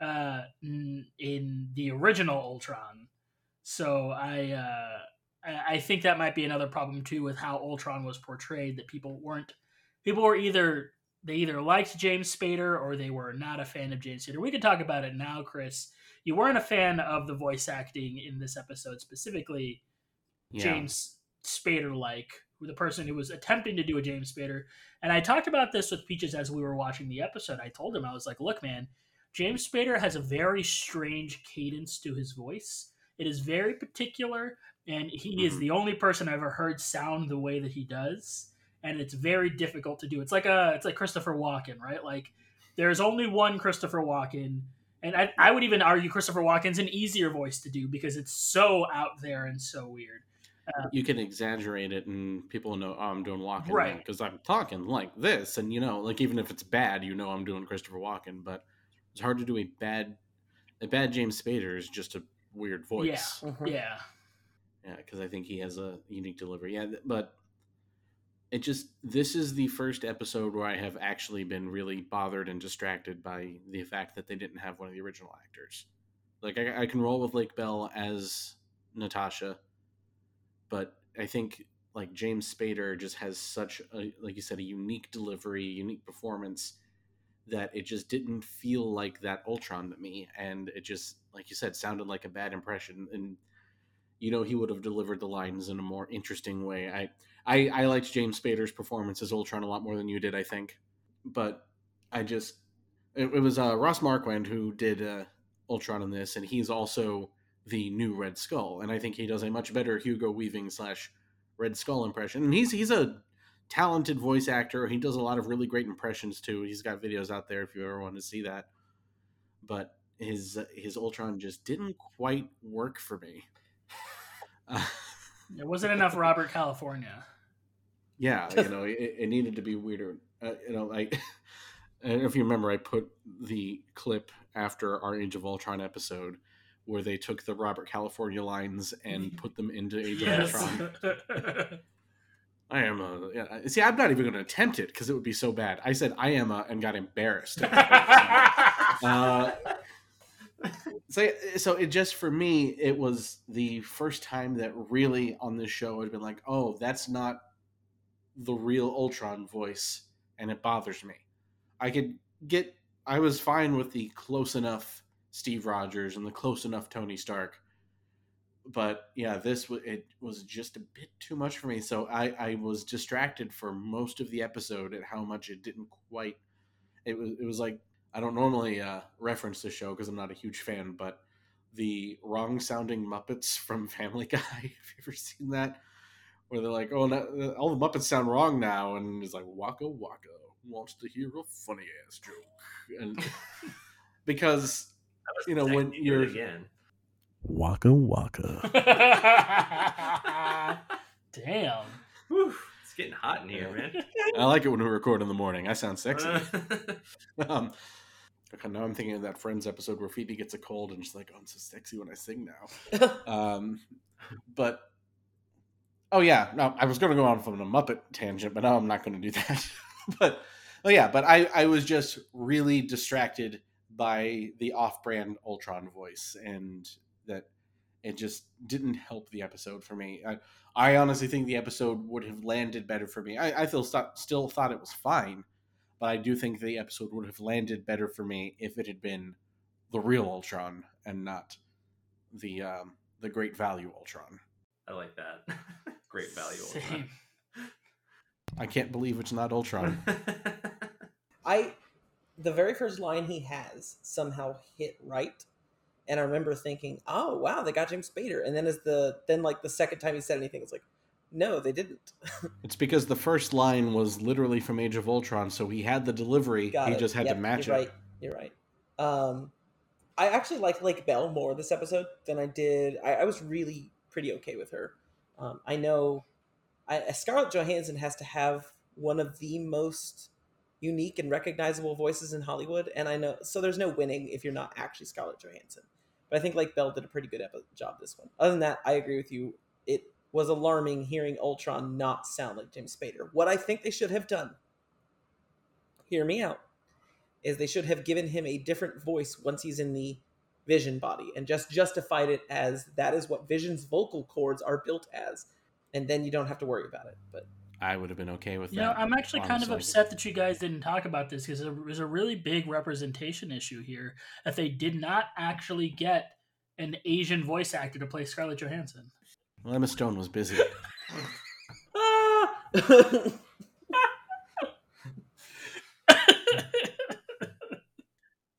uh, in, in the original Ultron. So I uh, I think that might be another problem too with how Ultron was portrayed. That people weren't people were either they either liked James Spader or they were not a fan of James Spader. We could talk about it now, Chris. You weren't a fan of the voice acting in this episode specifically. Yeah. James Spader like the person who was attempting to do a James Spader. And I talked about this with Peaches as we were watching the episode. I told him I was like, "Look, man, James Spader has a very strange cadence to his voice. It is very particular, and he is Mhm. the only person I've ever heard sound the way that he does. And it's very difficult to do. It's like a, it's like Christopher Walken, right? Like there's only one Christopher Walken, and I, I would even argue Christopher Walken's an easier voice to do because it's so out there and so weird. you can exaggerate it and people know oh, I'm doing Walken Right. because I'm talking like this, and you know, like even if it's bad, you know I'm doing Christopher Walken. But it's hard to do a bad, a bad James Spader is just a weird voice. Yeah, Mhm. yeah. Yeah, because I think he has a unique delivery. Yeah, but it just this is the first episode where I have actually been really bothered and distracted by the fact that they didn't have one of the original actors. Like I, I can roll with Lake Bell as Natasha, but I think like James Spader just has such a like you said a unique delivery, unique performance that it just didn't feel like that Ultron to me, and it just like you said sounded like a bad impression and you know he would have delivered the lines in a more interesting way. I I, I liked James Spader's performance as Ultron a lot more than you did, I think. But I just it, it was uh, Ross Marquand who did uh, Ultron in this, and he's also the new Red Skull, and I think he does a much better Hugo Weaving slash Red Skull impression. And he's he's a talented voice actor. He does a lot of really great impressions too. He's got videos out there if you ever want to see that. But his his Ultron just didn't quite work for me. Uh, There wasn't enough Robert California. yeah, you know, it, it needed to be weirder. Uh, you know, like I if you remember, I put the clip after our Age of Ultron episode where they took the Robert California lines and put them into Age Yes. of Ultron. I am a. Yeah, see, I'm not even going to attempt it because it would be so bad. I said I am a and got embarrassed. uh, so, so it just for me, it was the first time that really on this show I'd been like, oh, that's not the real Ultron voice, and it bothers me. I could get, I was fine with the close enough Steve Rogers and the close enough Tony Stark, but yeah, this w- it was just a bit too much for me. So I, I was distracted for most of the episode at how much it didn't quite. It was it was like I don't normally uh, reference the show because I'm not a huge fan, but the wrong sounding Muppets from Family Guy. Have you ever seen that? Where they're like, "Oh, no, all the Muppets sound wrong now," and it's like Waka Waka wants to hear a funny ass joke, and because you know when you're again. Waka Waka. Damn. Whew, it's getting hot in here, man. I like it when we record in the morning. I sound sexy. um, okay, now I'm thinking of that Friends episode where Phoebe gets a cold and she's like, "Oh, I'm so sexy when I sing now." um, but oh yeah, no, I was going to go on from a Muppet tangent, but now I'm not going to do that. but oh yeah, but I I was just really distracted by the off-brand Ultron voice, and that it just didn't help the episode for me. I, I honestly think the episode would have landed better for me. I, I feel st- still thought it was fine, but I do think the episode would have landed better for me if it had been the real Ultron and not the um, the Great Value Ultron. I like that. Great value. Ultron. Same. I can't believe it's not Ultron. I the very first line he has somehow hit right. And I remember thinking, "Oh wow, they got James Spader." And then as the then like the second time he said anything, it's like, "No, they didn't." it's because the first line was literally from Age of Ultron, so he had the delivery. Got he it. just had Yep, to match you're it. Right, you're right. Um, I actually like Lake Bell more this episode than I did. I, I was really pretty okay with her. Um, I know I, Scarlett Johansson has to have one of the most unique and recognizable voices in Hollywood, and I know so there's no winning if you're not actually Scarlett Johansson. But I think like Bell did a pretty good job this one. Other than that, I agree with you. It was alarming hearing Ultron not sound like James Spader. What I think they should have done, hear me out, is they should have given him a different voice once he's in the Vision body and just justified it as that is what Vision's vocal cords are built as, and then you don't have to worry about it. But I would have been okay with You that. know, I'm actually kind of upset that you guys didn't talk about this because there's a really big representation issue here that they did not actually get an Asian voice actor to play Scarlett Johansson. Well, Emma Stone was busy.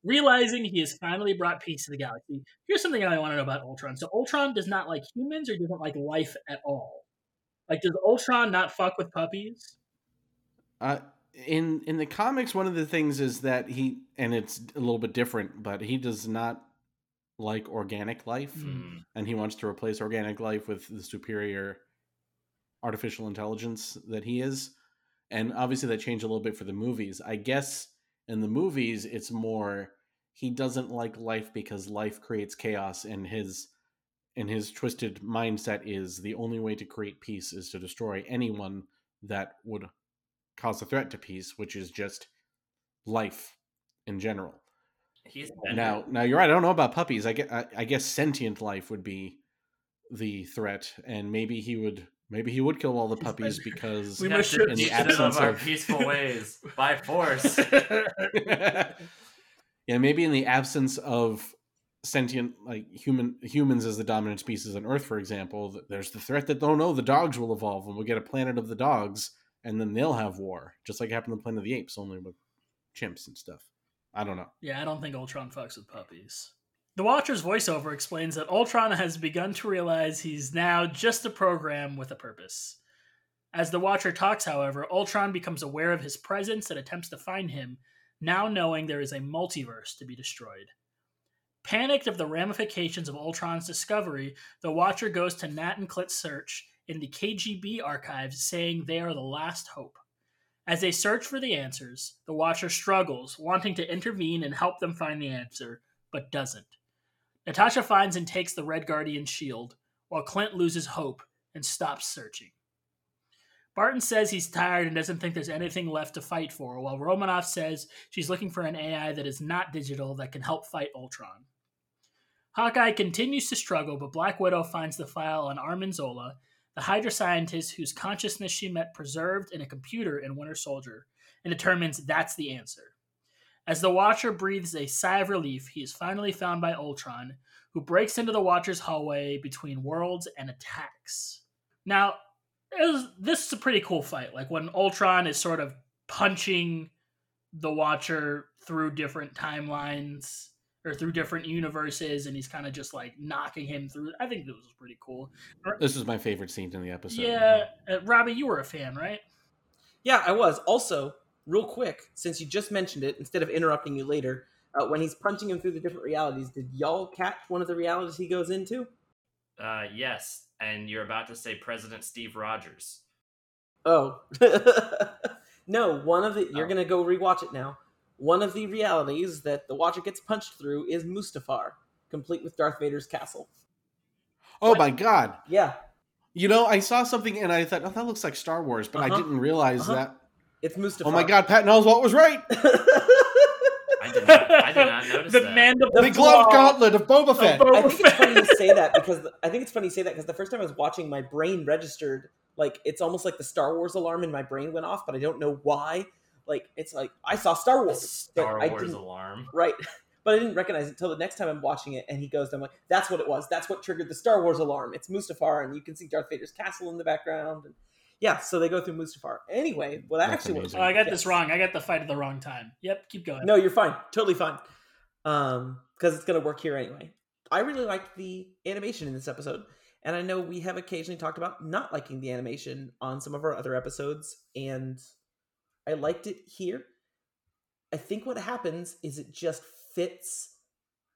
Realizing he has finally brought peace to the galaxy, here's something I want to know about Ultron. So Ultron does not like humans or doesn't like life at all. Like, does Ultron not fuck with puppies? Uh, in in the comics, one of the things is that he, and it's a little bit different, but he does not like organic life, Mm. and he wants to replace organic life with the superior artificial intelligence that he is. And obviously, that changed a little bit for the movies. I guess in the movies, it's more he doesn't like life because life creates chaos, and his and his twisted mindset is the only way to create peace is to destroy anyone that would cause a threat to peace, which is just life in general. He's Now, now you're right. I don't know about puppies. I guess, I, I guess sentient life would be the threat, and maybe he would maybe he would kill all the puppies because We We must must in the of absence our of peaceful ways by force. yeah, maybe in the absence of sentient like human humans as the dominant species on Earth, for example, there's the threat that oh no, the dogs will evolve and we'll get a planet of the dogs, and then they'll have war, just like happened on Planet of the Apes, only with chimps and stuff. I don't know. Yeah, I don't think Ultron fucks with puppies. The Watcher's voiceover explains that Ultron has begun to realize he's now just a program with a purpose. As the Watcher talks, however, Ultron becomes aware of his presence and attempts to find him, now knowing there is a multiverse to be destroyed. Panicked of the ramifications of Ultron's discovery, the Watcher goes to Nat and Clint's search in the KGB archives, saying they are the last hope. As they search for the answers, the Watcher struggles, wanting to intervene and help them find the answer, but doesn't. Natasha finds and takes the Red Guardian shield, while Clint loses hope and stops searching. Barton says he's tired and doesn't think there's anything left to fight for, while Romanoff says she's looking for an AI that is not digital that can help fight Ultron. Hawkeye continues to struggle, but Black Widow finds the file on Arnim Zola, the Hydra scientist whose consciousness she met preserved in a computer in Winter Soldier, and determines that's the answer. As the Watcher breathes a sigh of relief, he is finally found by Ultron, who breaks into the Watcher's hallway between worlds and attacks. Now, was, this is a pretty cool fight. Like when Ultron is sort of punching the Watcher through different timelines or through different universes, and he's kind of just like knocking him through. I think this was pretty cool. This was my favorite scene in the episode. Yeah, uh, Robbie, you were a fan, right? Yeah, I was. Also, real quick, since you just mentioned it, instead of interrupting you later, uh, when he's punching him through the different realities, did y'all catch one of the realities he goes into? Uh, yes, and you're about to say President Steve Rogers. Oh. no, one of the. You're Oh. going to go rewatch it now. One of the realities that the Watcher gets punched through is Mustafar, complete with Darth Vader's castle. Oh my god! Yeah, You know, I saw something and I thought, oh, that looks like Star Wars, but I Uh-huh. didn't realize Uh-huh. that. it's Mustafar. Oh my god, Pat Oswalt was right. I did not. I did not notice the that. mandible The glove gauntlet of Boba of Fett. Boba I think it's funny Fett. you say that because I think it's funny you say that because the first time I was watching, my brain registered like it's almost like the Star Wars alarm in my brain went off, but I don't know why. Like it's like I saw Star Wars, Star Wars alarm. right? But I didn't recognize it until the next time I'm watching it, and he goes, "I'm like, that's what it was. That's what triggered the Star Wars alarm. It's Mustafar, and you can see Darth Vader's castle in the background." And yeah, so they go through Mustafar. Anyway, what That's actually amazing. Oh, I got Yes. this wrong. I got the fight at the wrong time. Yep, keep going. No, you're fine. Totally fine. Um, because it's gonna work here anyway. I really liked the animation in this episode, and I know we have occasionally talked about not liking the animation on some of our other episodes, and I liked it here. I think what happens is it just fits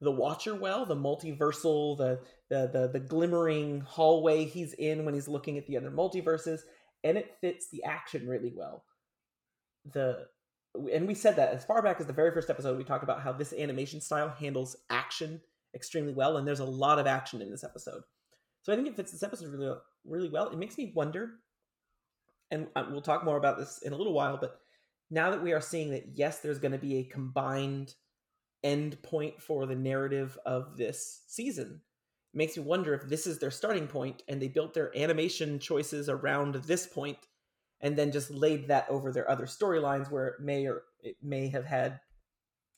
the Watcher well, the multiversal, the the the, the glimmering hallway he's in when he's looking at the other multiverses, and it fits the action really well. The and we said that as far back as the very first episode, we talked about how this animation style handles action extremely well, and there's a lot of action in this episode. So I think it fits this episode really really well. It makes me wonder, and uh, we'll talk more about this in a little while, but now that we are seeing that yes, there's going to be a combined end point for the narrative of this season, it makes me wonder if this is their starting point and they built their animation choices around this point and then just laid that over their other storylines where it may or it may have had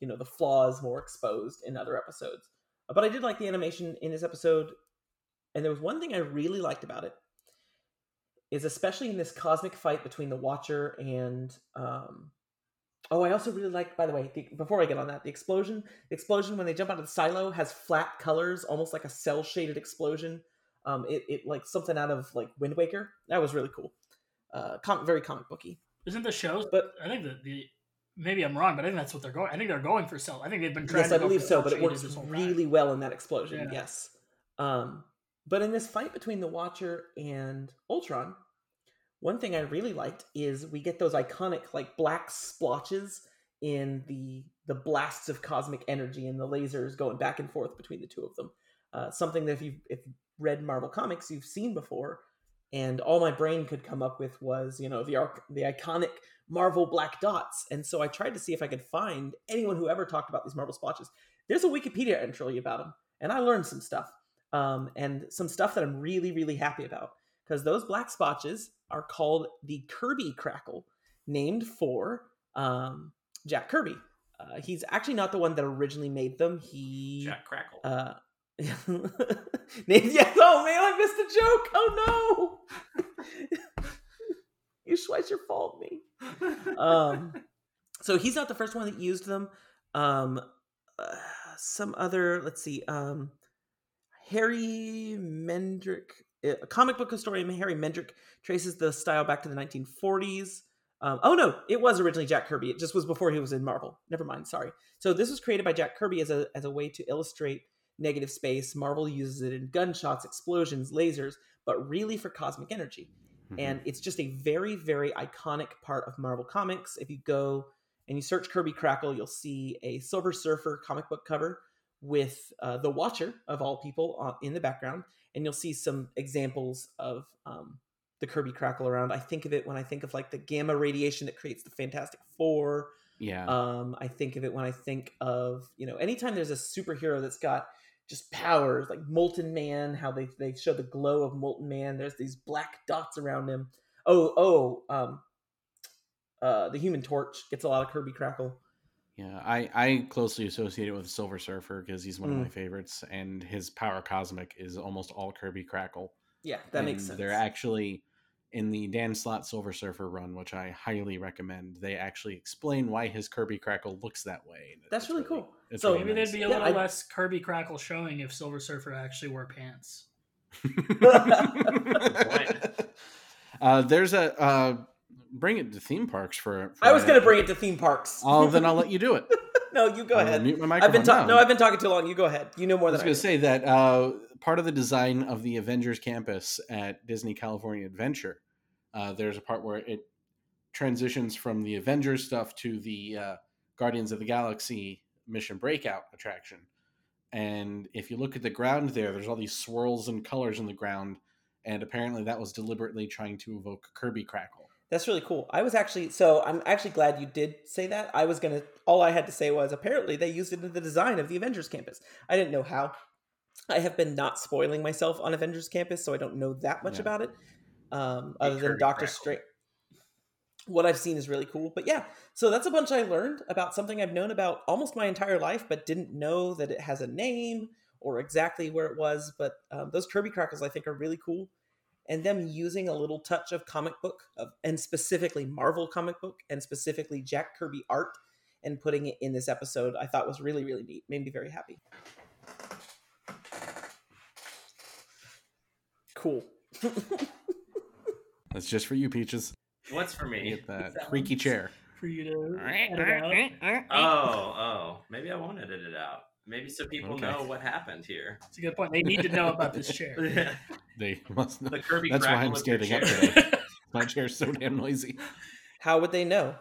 you know the flaws more exposed in other episodes. But i did like the animation in this episode and there was one thing i really liked about it is especially in this cosmic fight between the watcher and um oh i also really like by the way the, before i get on that the explosion the explosion when they jump out of the silo has flat colors almost like a cel shaded explosion um it, it like something out of like wind waker that was really cool uh com- very comic booky Isn't the show? But- I think that the maybe I'm wrong, but I think that's what they're going. I think they're going for cell. I think they've been trying. yes to i believe so but it works whole time. really well in that explosion Yeah. yes um but in this fight between the watcher and ultron one thing i really liked is we get those iconic like black splotches in the the blasts of cosmic energy and the lasers going back and forth between the two of them. Uh, something that if you've if you've read marvel comics you've seen before and all my brain could come up with was you know the arc the iconic marvel black dots. And so i tried to see if i could find anyone who ever talked about these marvel splotches. There's a wikipedia entry about them and i learned some stuff um, and some stuff that i'm really really happy about because those black splotches are called the kirby crackle named for um, jack kirby uh, he's actually not the one that originally made them he Jack Crackle. uh, yeah, oh man, I missed a joke. Oh no. you Schweitzer fault me. Um, so he's not the first one that used them. Um, uh, some other, let's see, um, Harry Mendryk, a comic book historian Harry Mendryk traces the style back to the 1940s. Um, oh no, it was originally Jack Kirby. It just was before he was in Marvel. Never mind. Sorry. So this was created by Jack Kirby as a as a way to illustrate negative space. Marvel uses it in gunshots, explosions, lasers, but really for cosmic energy. And it's just a very, very iconic part of Marvel Comics. If you go and you search Kirby Crackle, you'll see a Silver Surfer comic book cover with uh, the Watcher of all people on, in the background, and you'll see some examples of um, the Kirby Crackle around. I think of it when I think of like the gamma radiation that creates the Fantastic Four. Yeah. Um, I think of it when I think of you know anytime there's a superhero that's got just powers like Molten Man, how they they show the glow of Molten Man. There's these black dots around him. Oh oh, um, uh, the Human Torch gets a lot of Kirby Crackle. Yeah, I, I closely associate it with Silver Surfer because he's one of Mm. my favorites, and his power cosmic is almost all Kirby Crackle. Yeah, that makes sense. They're actually in the Dan Slott Silver Surfer run, which I highly recommend. They actually explain why his Kirby Crackle looks that way. That's it's really cool. it's So- really Maybe nice. there'd be a Yeah, little I- less Kirby Crackle showing if Silver Surfer actually wore pants. uh, there's a uh, bring it to theme parks for. for I was gonna bring it to theme parks. Oh, then I'll let you do it. no, you go I'll ahead. Mute my I've been microphone talking. No, I've been talking too long. You go ahead. You know more I was than I, going to say that uh, part of the design of the Avengers campus at Disney California Adventure, uh, there's a part where it transitions from the Avengers stuff to the uh, Guardians of the Galaxy Mission Breakout attraction. And if you look at the ground there, there's all these swirls and colors in the ground, and apparently that was deliberately trying to evoke Kirby Crackle. That's really cool. I was actually so I'm actually glad you did say that. I was gonna all I had to say was apparently they used it in the design of the Avengers campus. I didn't know how. I have been not spoiling myself on Avengers campus, so I don't know that much Yeah. about it. Um, other than Doctor. Strange. What I've seen is really cool. But yeah, so that's a bunch I learned about something I've known about almost my entire life, but didn't know that it has a name or exactly where it was. But um, those Kirby crackles I think are really cool and them using a little touch of comic book of, and specifically Marvel comic book and specifically Jack Kirby art and putting it in this episode, I thought was really really neat. Made me very happy. Cool. That's just for you, Peaches. What's for me? Get that Sounds- creaky chair. For you to edit oh, out. Oh, oh. Maybe I won't edit it out. Maybe so people Okay. know what happened here. It's a good point. They need to know about this chair. Yeah. They must. Know. The Kirby That's why crackle I'm standing up chair. today. My chair's so damn noisy. How would they know?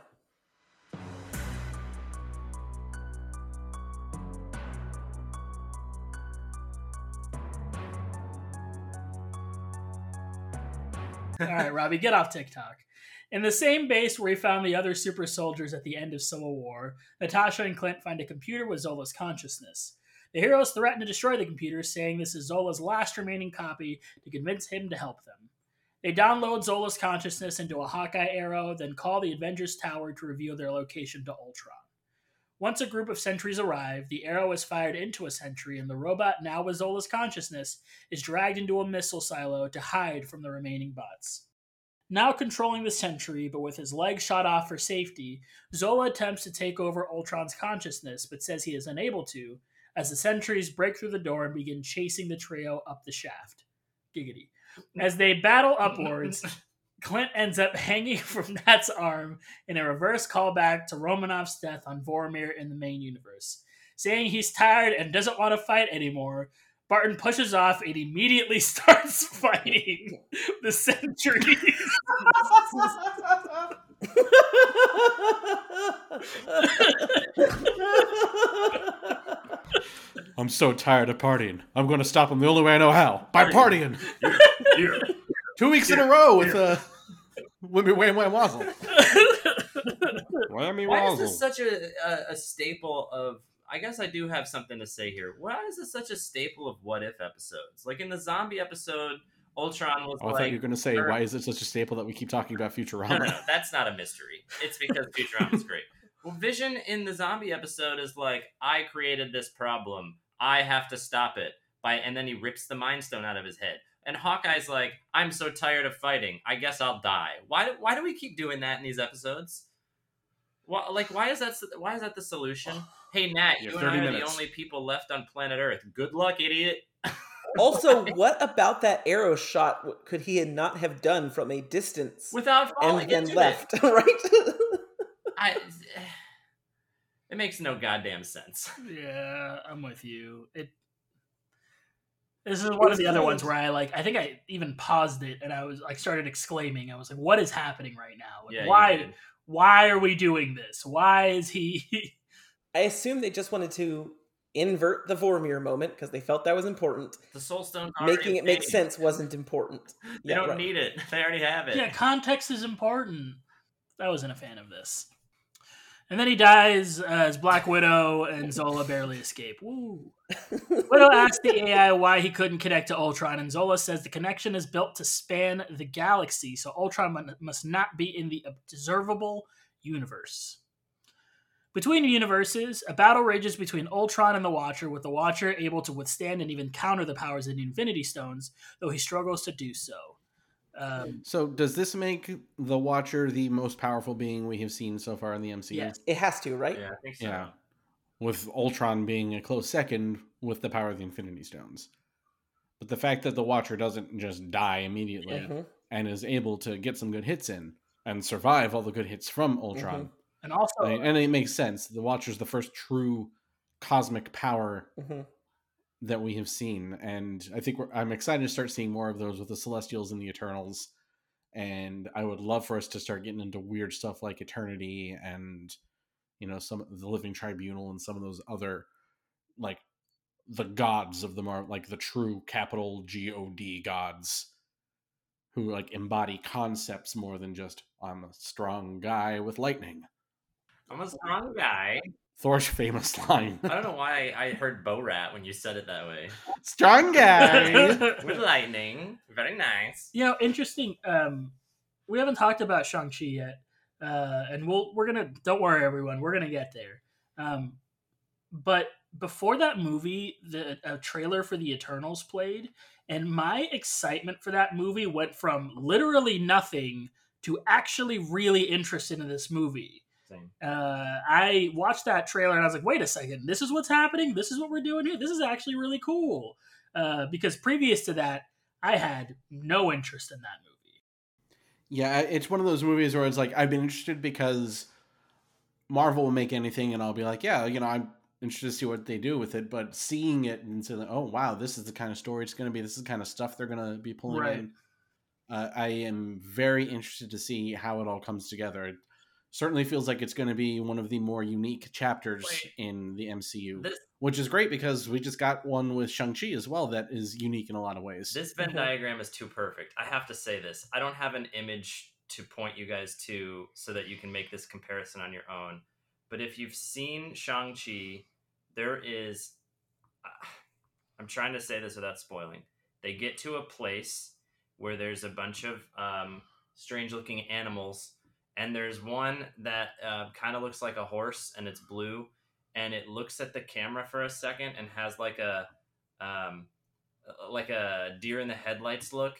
All right, Robbie, get off TikTok. In the same base where he found the other super soldiers at the end of Civil War, Natasha and Clint find a computer with Zola's consciousness. The heroes threaten to destroy the computer, saying this is Zola's last remaining copy to convince him to help them. They download Zola's consciousness into a Hawkeye arrow, then call the Avengers Tower to reveal their location to Ultron. Once a group of sentries arrive, the arrow is fired into a sentry, and the robot, now with Zola's consciousness, is dragged into a missile silo to hide from the remaining bots. Now controlling the sentry, but with his leg shot off for safety, Zola attempts to take over Ultron's consciousness, but says he is unable to, as the sentries break through the door and begin chasing the trio up the shaft. Giggity. As they battle upwards, Clint ends up hanging from Nat's arm in a reverse callback to Romanoff's death on Vormir in the main universe. Saying he's tired and doesn't want to fight anymore, Barton pushes off and immediately starts fighting the sentries. I'm so tired of partying. I'm going to stop them the only way I know how by partying. Two weeks in a row with uh, Whammy Wham Wham Wazzle. Whammy Why is Wazzle. this such a, a, a staple of? I guess I do have something to say here. Why is this such a staple of what if episodes? Like in the zombie episode, Ultron was Oh, I like, thought you were going to say, or- why is it such a staple that we keep talking about Futurama? no, no, no that's not a mystery. It's because Futurama's great. Well, Vision in the zombie episode is like, I created this problem. I have to stop it. By and then he rips the Mind Stone out of his head. And Hawkeye's like, I'm so tired of fighting. I guess I'll die. Why? Why do we keep doing that in these episodes? Why, like, why is that? Why is that the solution? Hey, Nat, you Yeah, and I 30 are minutes. the only people left on planet Earth. Good luck, idiot. also, what about that arrow shot w- could he not have done from a distance Without falling and then into left? it. right? I, it makes no goddamn sense. Yeah, I'm with you. It. This is one of the other ones where I like. I think I even paused it and I was like started exclaiming. I was like, "What is happening right now? Like, Yeah, why? Did. Why are we doing this? Why is he?" I assume they just wanted to invert the Vormir moment because they felt that was important. The Soul Stone Making it make sense wasn't important. They Yeah, don't right. need it. They already have it. yeah, context is important. I wasn't a fan of this. And then he dies uh, as Black Widow and Zola barely escape. Woo. Widow asks the AI why he couldn't connect to Ultron, and Zola says the connection is built to span the galaxy, so Ultron must not be in the observable universe. Between universes, a battle rages between Ultron and the Watcher, with the Watcher able to withstand and even counter the powers of the Infinity Stones, though he struggles to do so. Um, So, does this make the Watcher the most powerful being we have seen so far in the MCU? Yes. It has to, right? Yeah, I think so. Yeah. With Ultron being a close second with the power of the Infinity Stones. But the fact that the Watcher doesn't just die immediately Mhm. and is able to get some good hits in and survive all the good hits from Ultron. and also, and it makes sense. The Watcher's the first true cosmic power Mhm. That we have seen, and I think I'm excited to start seeing more of those with the Celestials and the Eternals. And I would love for us to start getting into weird stuff like Eternity and you know some the Living Tribunal and some of those other like the gods of the Mar like the true capital G O D gods who like embody concepts more than just I'm a strong guy with lightning. I'm a strong guy. Thor's famous line. I don't know why I heard Borat when you said it that way. Strong guy. With lightning. Very nice. you know, interesting. Um, we haven't talked about Shang Chi yet, uh, and we'll we're gonna. Don't worry, everyone. We're gonna get there. Um, but before that movie, the a trailer for the Eternals played, and my excitement for that movie went from literally nothing to actually really interested in this movie. Same. Uh, I watched that trailer and I was like, wait a second, this is what's happening. This is what we're doing here. This is actually really cool. Uh, because previous to that, I had no interest in that movie. Yeah, it's one of those movies where it's like I've been interested because Marvel will make anything, and I'll be like, yeah, you know, I'm interested to see what they do with it. But seeing it and saying, "Oh wow, this is the kind of story it's going to be. This is the kind of stuff they're going to be pulling Right. in." Uh, I am very interested to see how it all comes together. It certainly feels like it's going to be one of the more unique chapters Wait. in the MCU, This which is great because we just got one with Shang Chi as well that is unique in a lot of ways. this Venn Mhm. diagram is too perfect. I have to say this. I don't have an image to point you guys to so that you can make this comparison on your own. But if you've seen Shang-Chi, there is uh, I'm trying to say this without spoiling. They get to a place where there's a bunch of um, strange looking animals and there's one that uh, kind of looks like a horse and it's blue and it looks at the camera for a second and has like a um, uh, like a deer in the headlights look.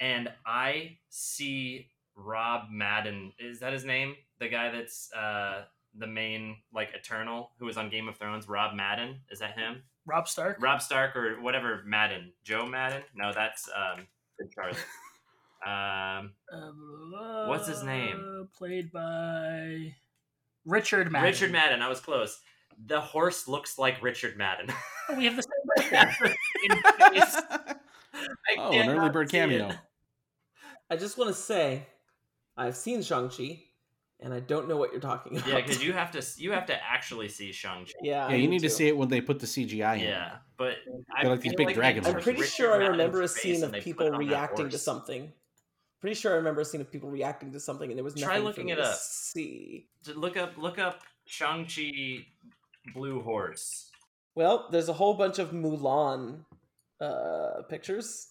And i see rob madden is that his name? The guy that's uh, the main like eternal who was on game of thrones rob madden is that him? Rob Stark. rob stark or whatever madden. Joe madden? No that's um Charlie. um Uh, What's his name? Played by Richard Madden. richard madden i was close the horse looks like richard madden Oh, we have the same birthday. In case- I oh, an early bird see it. cameo. I just want to say, I've seen Shang Chi, and I don't know what you're talking about. Yeah, because you have to you have to actually see Shang Chi. Yeah, Yeah, I you need to to. see it when they put the CGI in. Yeah, but I They're like these feel big they dragons. took I'm pretty Richard sure I Madden's remember a scene of people it on that reacting to something. Pretty sure I remember a scene of people reacting to something, and there was Try nothing looking for it to up. See. Look up look up Shang Chi blue horse. Well, there's a whole bunch of Mulan uh, pictures.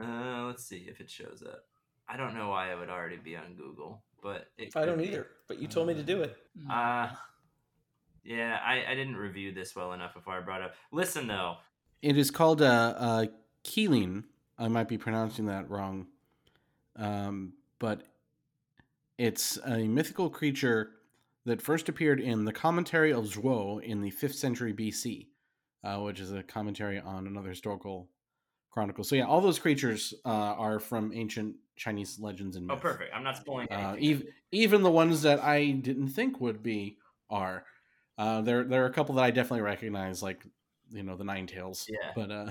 Uh, let's see if it shows up. I don't know why it would already be on Google, but it I don't be. either, but you told me to do it. Uh yeah, I, I didn't review this well enough before I brought up. Listen though, It is called uh, uh, Keeling. I might be pronouncing that wrong, um, but it's a mythical creature that first appeared in the commentary of Zuo in the 5th century BC, uh, which is a commentary on another historical chronicle. So yeah, all those creatures uh, are from ancient Chinese legends and oh perfect. I'm not spoiling Uh, anything. even even the ones that I didn't think would be are. Uh, there there are a couple that I definitely recognize, like you know the Nine Tails. Yeah. But uh,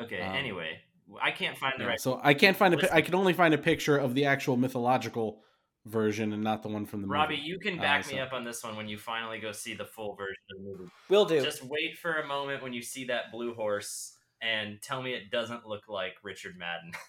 okay, um, anyway, I can't find the yeah, right so I can't find a. pi- Listen. I can only find a picture of the actual mythological version and not the one from the Robbie, movie. you can Uh, back me up on this one when you finally go see the full version of the movie. Will do. Just wait for a moment when you see that blue horse and tell me it doesn't look like Richard Madden.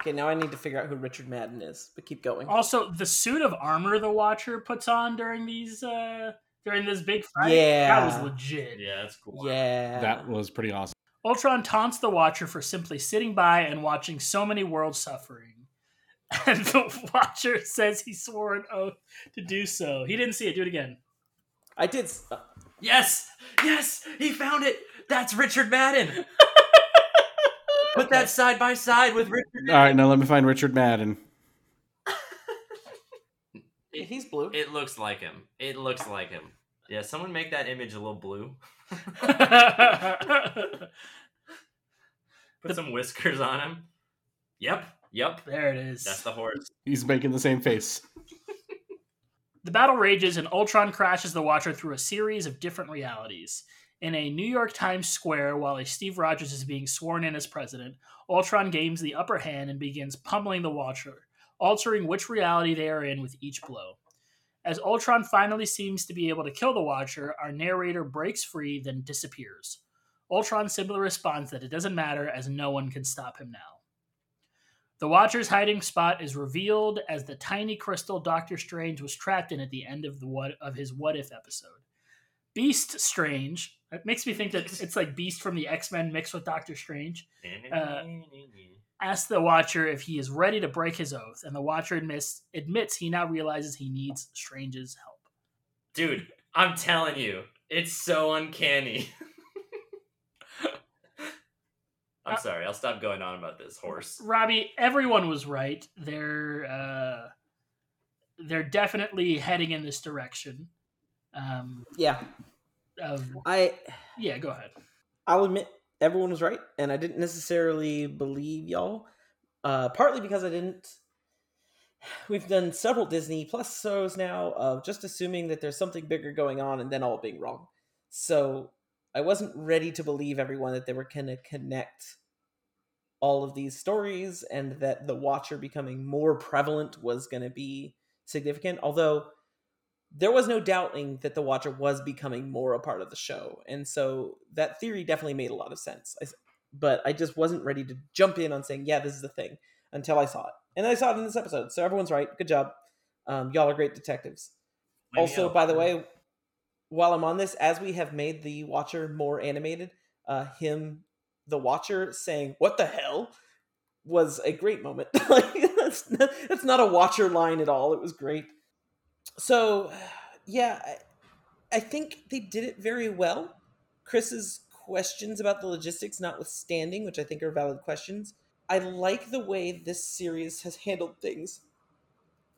Okay, now I need to figure out who Richard Madden is. But keep going. Also, the suit of armor the Watcher puts on during these uh during this big fight, Yeah. that was legit. yeah, that's cool. Yeah. That was pretty awesome. Ultron taunts the Watcher for simply sitting by and watching so many worlds suffering. And the Watcher says he swore an oath to do so. He didn't see it. Do it again. I did. s- uh, Yes, yes, he found it. That's Richard Madden. Put that side by side with Richard. All right, now let me find Richard Madden. yeah, he's blue. It looks like him. It looks like him. Yeah, someone make that image a little blue. Put some whiskers on him. Yep, yep. there it is. That's the horse. He's making the same face. The battle rages and Ultron crashes the Watcher through a series of different realities. In a New York Times Square, while a Steve Rogers is being sworn in as president, Ultron gains the upper hand and begins pummeling the Watcher, altering which reality they are in with each blow. As Ultron finally seems to be able to kill the Watcher, our narrator breaks free, then disappears. Ultron simply responds that it doesn't matter as no one can stop him now. The Watcher's hiding spot is revealed as the tiny crystal Doctor Strange was trapped in at the end of the what of his What If episode. Beast Strange. That makes me think that it's like Beast from the X Men mixed with Doctor Strange. Uh, Asks the Watcher if he is ready to break his oath, and the Watcher admits admits he now realizes he needs Strange's help. Dude, I'm telling you, it's so uncanny. I'm Uh, sorry, I'll stop going on about this horse. Robbie, everyone was right. They're uh, they're definitely heading in this direction. Um, Yeah. of I yeah, go ahead. I'll admit everyone was right, and I didn't necessarily believe y'all. Uh, partly because I didn't we've done several Disney Plus shows now of just assuming that there's something bigger going on and then all being wrong. So I wasn't ready to believe everyone that they were going to connect all of these stories and that the Watcher becoming more prevalent was going to be significant. Although there was no doubting that the Watcher was becoming more a part of the show. And so that theory definitely made a lot of sense. I, but I just wasn't ready to jump in on saying, yeah, this is the thing until I saw it. And I saw it in this episode. So everyone's right. Good job. Um, y'all are great detectives. also, by the way, while I'm on this, as we have made the Watcher more animated, uh, him, the Watcher, saying "What the hell" was a great moment. like that's not, that's not a Watcher line at all. It was great. So, yeah, I, I think they did it very well. Chris's questions about the logistics notwithstanding, which I think are valid questions, I like the way this series has handled things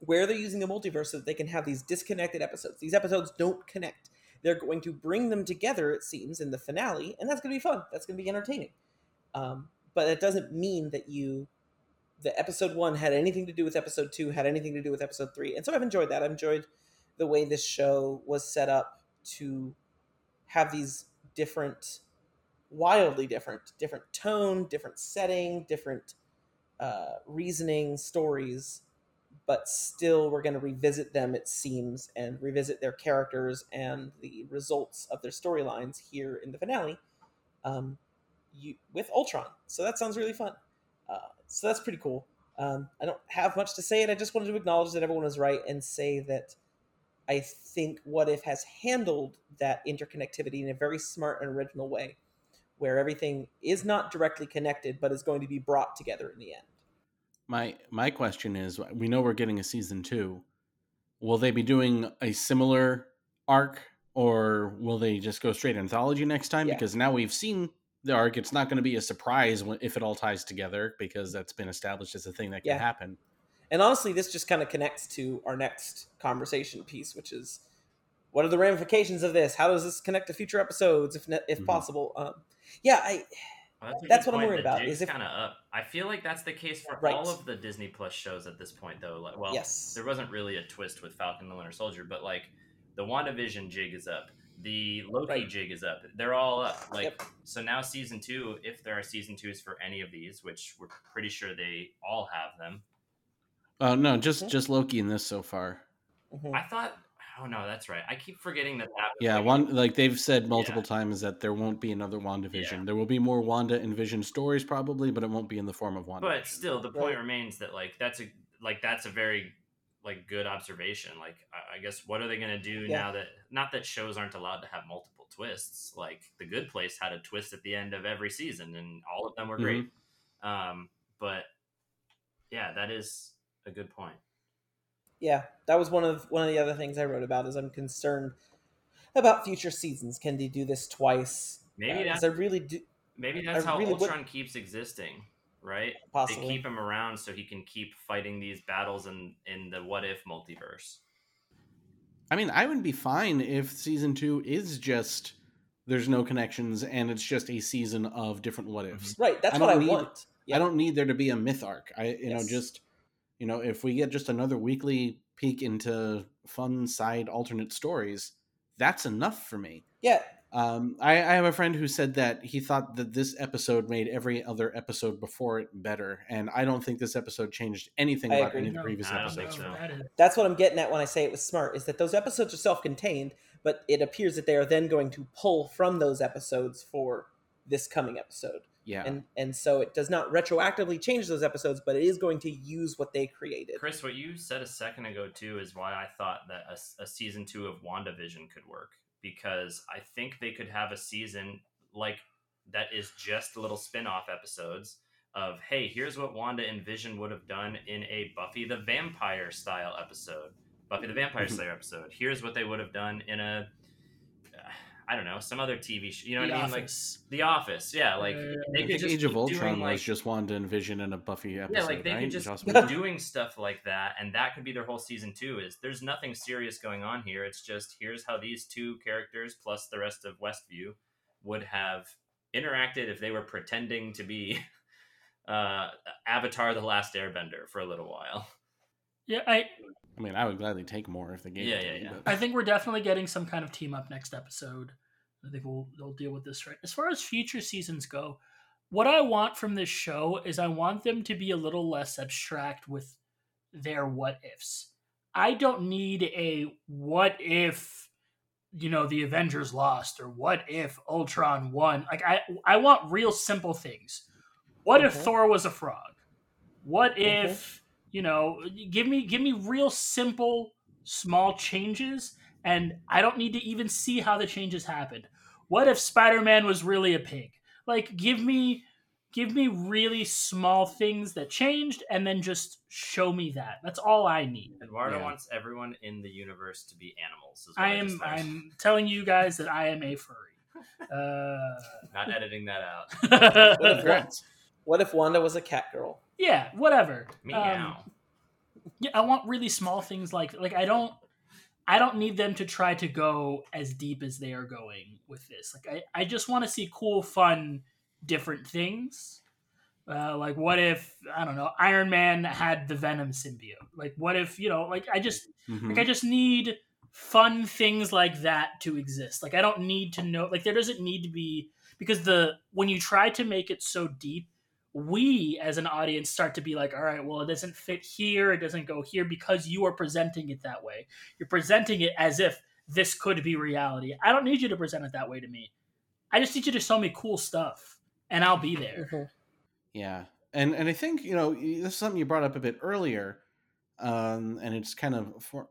where they're using the multiverse so that they can have these disconnected episodes. These episodes don't connect. They're going to bring them together, it seems, in the finale, and that's going to be fun. That's going to be entertaining. Um, but it doesn't mean that you, the episode one had anything to do with episode two, had anything to do with episode three. And so I've enjoyed that. I've enjoyed the way this show was set up to have these different wildly different different tone different setting different uh, reasoning stories but still we're going to revisit them it seems and revisit their characters and the results of their storylines here in the finale um, you, with ultron so that sounds really fun uh, so that's pretty cool um, i don't have much to say and i just wanted to acknowledge that everyone was right and say that i think what if has handled that interconnectivity in a very smart and original way where everything is not directly connected but is going to be brought together in the end. My my question is we know we're getting a season 2. Will they be doing a similar arc or will they just go straight anthology next time yeah. because now we've seen the arc it's not going to be a surprise when, if it all ties together because that's been established as a thing that can yeah. happen. And honestly this just kind of connects to our next conversation piece which is what are the ramifications of this? How does this connect to future episodes if if mm-hmm. possible? Um, yeah, I. Well, that's, that's what point. I'm worried the about. Is if kind of up. I feel like that's the case for right. all of the Disney Plus shows at this point, though. Like, well, yes. there wasn't really a twist with Falcon and the Winter Soldier, but like the WandaVision jig is up, the Loki right. jig is up. They're all up. Like yep. so now, season two, if there are season twos for any of these, which we're pretty sure they all have them. Oh uh, no, just mm-hmm. just Loki in this so far. Mm-hmm. I thought Oh no, that's right. I keep forgetting that. that yeah, one like they've said multiple yeah. times that there won't be another WandaVision. Yeah. There will be more Wanda and Vision stories probably, but it won't be in the form of Wanda. But still, the point remains that like that's a like that's a very like good observation. Like I, I guess what are they going to do yeah. now that not that shows aren't allowed to have multiple twists. Like The Good Place had a twist at the end of every season, and all of them were great. Mm-hmm. Um, but yeah, that is a good point yeah, that was one of one of the other things I wrote about. Is I'm concerned about future seasons. Can they do this twice? Maybe uh, that's I really do. Maybe that's I how really Ultron would, keeps existing, right? Possibly. They keep him around so he can keep fighting these battles in in the what if multiverse. I mean, I would be fine if season two is just there's no connections and it's just a season of different what ifs. Mm-hmm. Right. That's I what I need, want. Yeah. I don't need there to be a myth arc. I you yes. know just you know, if we get just another weekly peek into fun side alternate stories, that's enough for me. Yeah. Um, I, I, have a friend who said that he thought that this episode made every other episode before it better, and I don't think this episode changed anything I about agree. any of the previous episodes. So. That's what I'm getting at when I say it was smart. Is that those episodes are self-contained, but it appears that they are then going to pull from those episodes for this coming episode. Yeah. And and so it does not retroactively change those episodes, but it is going to use what they created. Chris, what you said a second ago too is why I thought that a, a season two of WandaVision could work because I think they could have a season like that is just little spin-off episodes of hey, here's what Wanda and Vision would have done in a Buffy the Vampire style episode. Buffy the Vampire. Slayer episode. Here's what they would have done in a I don't know, some other TV show. You know the what I mean? Office. Like The Office. Yeah, like they could just Age of Ultron like, was just Wanda to envision in a Buffy episode. Yeah, like they right? could just be doing stuff like that, and that could be their whole season two. Is there's nothing serious going on here. It's just here's how these two characters plus the rest of Westview would have interacted if they were pretending to be uh, Avatar: The Last Airbender for a little while. Yeah, I I mean, I would gladly take more if they gave Yeah, it to yeah, me. yeah. but- I think we're definitely getting some kind of team up next episode. I think we'll they'll deal with this right. As far as future seasons go, what I want from this show is I want them to be a little less abstract with their what ifs. I don't need a what if you know the Avengers lost or what if Ultron won. Like I I want real simple things. What if Mhm. Thor was a frog? What Mhm. if you know give me give me real simple small changes and I don't need to even see how the changes happened. What if Spider-Man was really a pig? Like give me give me really small things that changed and then just show me that. That's all I need. Eduardo Yeah. wants everyone in the universe to be animals. Is what I I am just learned. I'm telling you guys that I am a furry. Uh not editing that out. Congrats. What if Wanda was a cat girl? Yeah, whatever. Meow. Um, yeah, I want really small things like like I don't I don't need them to try to go as deep as they are going with this. Like I, I just want to see cool, fun, different things. Uh, like what if I don't know Iron Man had the Venom symbiote? Like what if you know like I just Mhm. like I just need fun things like that to exist. Like I don't need to know like there doesn't need to be because the when you try to make it so deep, we as an audience start to be like, all right, well it doesn't fit here, it doesn't go here because you are presenting it that way. You're presenting it as if this could be reality. I don't need you to present it that way to me. I just need you to show me cool stuff and I'll be there. Mhm. Yeah, and and I think you know this is something you brought up a bit earlier, um, and it's kind of for.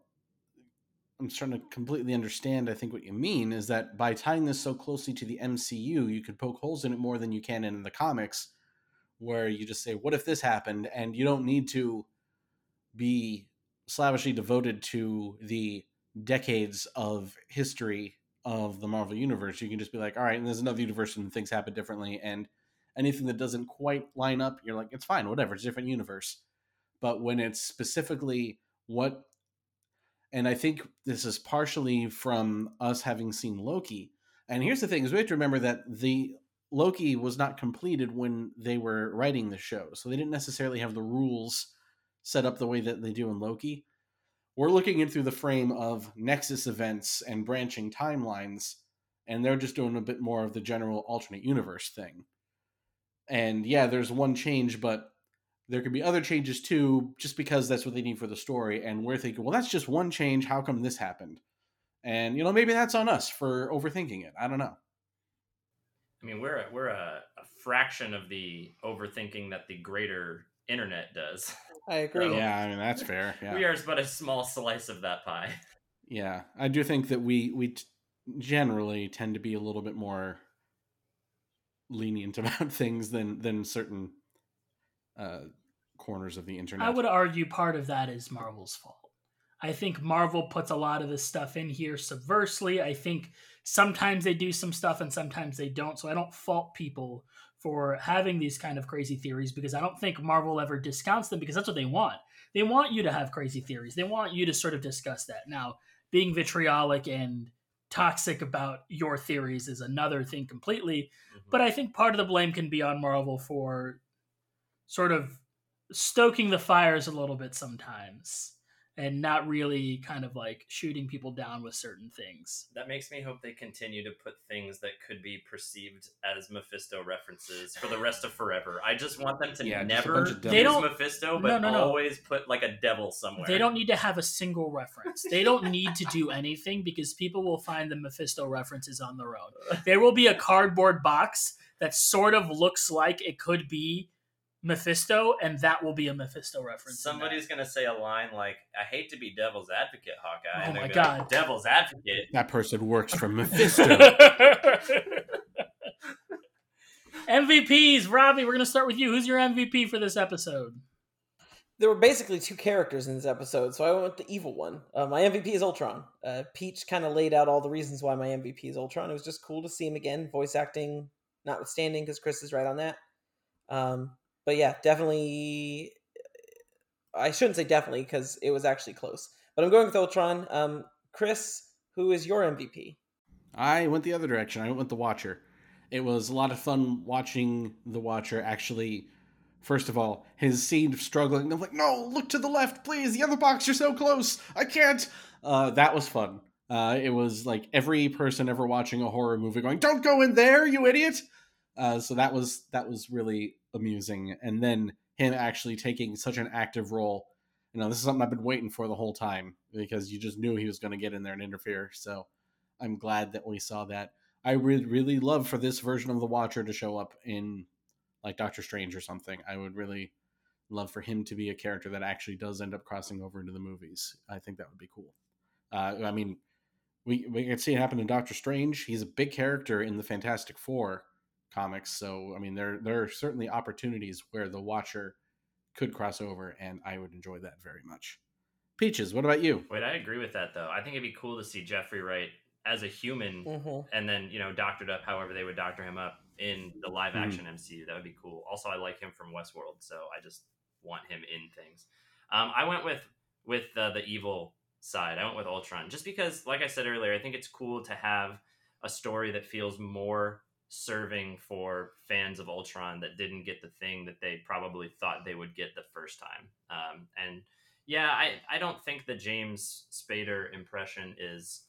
I'm starting to completely understand. I think what you mean is that by tying this so closely to the MCU, you could poke holes in it more than you can in the comics, where you just say, "What if this happened?" and you don't need to be slavishly devoted to the decades of history of the Marvel universe. You can just be like, "All right, and there's another universe and things happen differently," and anything that doesn't quite line up, you're like, it's fine, whatever, it's a different universe. But when it's specifically what, and I think this is partially from us having seen Loki. And here's the thing: is we have to remember that the Loki was not completed when they were writing the show, so they didn't necessarily have the rules set up the way that they do in Loki. We're looking in through the frame of Nexus events and branching timelines, and they're just doing a bit more of the general alternate universe thing. And yeah there's one change but there could be other changes too just because that's what they need for the story and we're thinking well that's just one change. How come this happened? And you know maybe that's on us for overthinking it. I don't know I mean, we're a, we're a, a fraction of the overthinking that the greater internet does. I agree. So- yeah i mean that's fair yeah We are but a small slice of that pie. yeah i do think that we we t- generally tend to be a little bit more lenient about things than than certain uh corners of the internet I would argue part of that is Marvel's fault. I think Marvel puts a lot of this stuff in here subversely. I think sometimes they do some stuff and sometimes they don't. So I don't fault people for having these kind of crazy theories because I don't think Marvel ever discounts them because that's what they want. They want you to have crazy theories. They want you to sort of discuss that. Now, being vitriolic and toxic about your theories is another thing completely. Mm-hmm. But I think part of the blame can be on Marvel for sort of stoking the fires a little bit sometimes and not really kind of like shooting people down with certain things. That makes me hope they continue to put things that could be perceived as Mephisto references for the rest of forever. I just want them to Yeah, never bunch of use devils. They don't- Mephisto, but No, no, no. always put like a devil somewhere. They don't need to have a single reference. They don't need to do anything because people will find the Mephisto references on their own. There will be a cardboard box that sort of looks like it could be Mephisto, and that will be a Mephisto reference. Somebody's gonna say a line like, "I hate to be devil's advocate, Hawkeye." Oh and they're my gonna like, God. devil's advocate. that person works for mephisto MVPs, Robbie, we're going to start with you. Who's your MVP for this episode? There were basically two characters in this episode, so I went with the evil one. Uh, my MVP is Ultron. Uh, Peach kind of laid out all the reasons why my MVP is Ultron. It was just cool to see him again, voice acting notwithstanding, because Chris is right on that. Um, but yeah, definitely. I shouldn't say definitely because it was actually close, but I'm going with Ultron. Um, Chris, who is your MVP? I went the other direction. I went with the Watcher. It was a lot of fun watching the Watcher actually First of all, his scene of struggling. I'm like, no, look to the left, please. The other box, you're so close. I can't. Uh, that was fun. Uh, it was like every person ever watching a horror movie going, "Don't go in there, you idiot!" Uh, so that was that was really amusing. And then him actually taking such an active role. You know, this is something I've been waiting for the whole time because you just knew he was going to get in there and interfere. So I'm glad that we saw that. I would really love for this version of the Watcher to show up in like Doctor Strange or something. I would really love for him to be a character that actually does end up crossing over into the movies. I think that would be cool. Uh, I mean, we we can see it happen in Doctor Strange. He's a big character in the Fantastic Four comics, so I mean, there there are certainly opportunities where the Watcher could cross over, and I would enjoy that very much. Peaches, what about you? Wait, I agree with that though. I think it'd be cool to see Jeffrey Wright as a human, Mhm. and then you know doctored up however they would doctor him up in the live Mhm. action MCU. That would be cool. Also, I like him from Westworld, so I just want him in things. Um, I went with with uh, the evil side. I went with Ultron just because, like I said earlier, I think it's cool to have a story that feels more serving for fans of Ultron that didn't get the thing that they probably thought they would get the first time. Um, and yeah, I, I don't think the James Spader impression is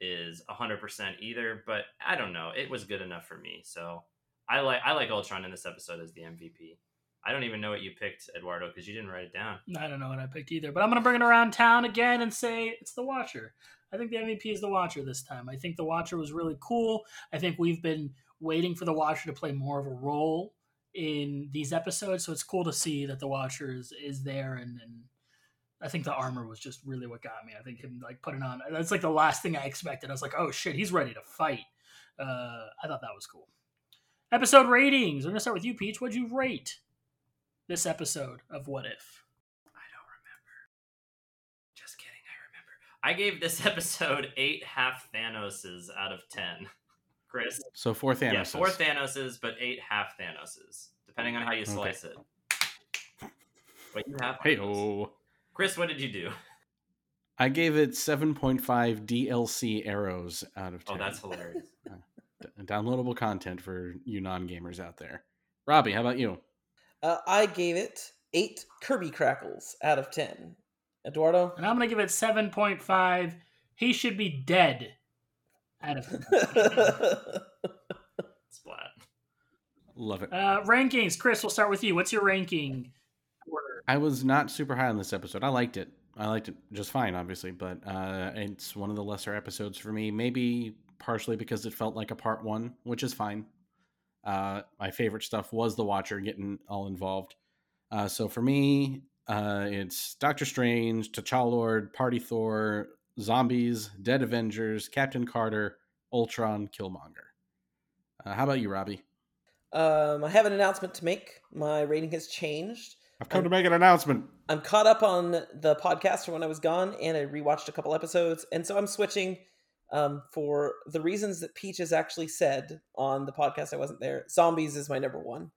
is hundred percent either, but I don't know. It was good enough for me. So I like I like Ultron in this episode as the MVP. I don't even know what you picked, Eduardo, because you didn't write it down. I don't know what I picked either, but I'm going to bring it around town again and say it's the Watcher. I think the MVP is the Watcher this time. I think the Watcher was really cool. I think we've been waiting for the Watcher to play more of a role in these episodes, so it's cool to see that the Watcher is, is there and, and I think the armor was just really what got me. I think him like putting on that's like the last thing I expected. I was like, oh shit, he's ready to fight. Uh, I thought that was cool. Episode ratings. We're gonna start with you, Peach. What'd you rate this episode of What If? I don't remember. Just kidding, I remember. I gave this episode eight half Thanoses out of ten. Chris. So four Thanos. Yeah, four Thanoses, but eight half Thanoses, depending on how you slice it. Wait, you have Hey, oh. Chris, what did you do? I gave it 7.5 DLC arrows out of 10. Oh, that's hilarious. D- downloadable content for you non gamers out there. Robbie, how about you? Uh, I gave it eight Kirby Krackles out of ten. Eduardo. And I'm gonna give it seven point five. He should be dead. Out of Splat. Love it. uh, rankings. Chris, we'll start with you. What's your ranking? I was not super high on this episode. I liked it. I liked it just fine, obviously, but uh, it's one of the lesser episodes for me. Maybe partially because it felt like a part one, which is fine. Uh, my favorite stuff was the Watcher getting all involved. Uh, so for me, uh, it's Doctor Strange, T'Challa Lord, Party Thor, Zombies, Dead Avengers, Captain Carter, Ultron, Killmonger. Uh, how about you, Robbie? Um, I have an announcement to make. My rating has changed. I've come to make an announcement. I'm caught up on the podcast from when I was gone, and I rewatched a couple episodes, and so I'm switching um, for the reasons that Peach has actually said on the podcast. I wasn't there. Zombies is my number one,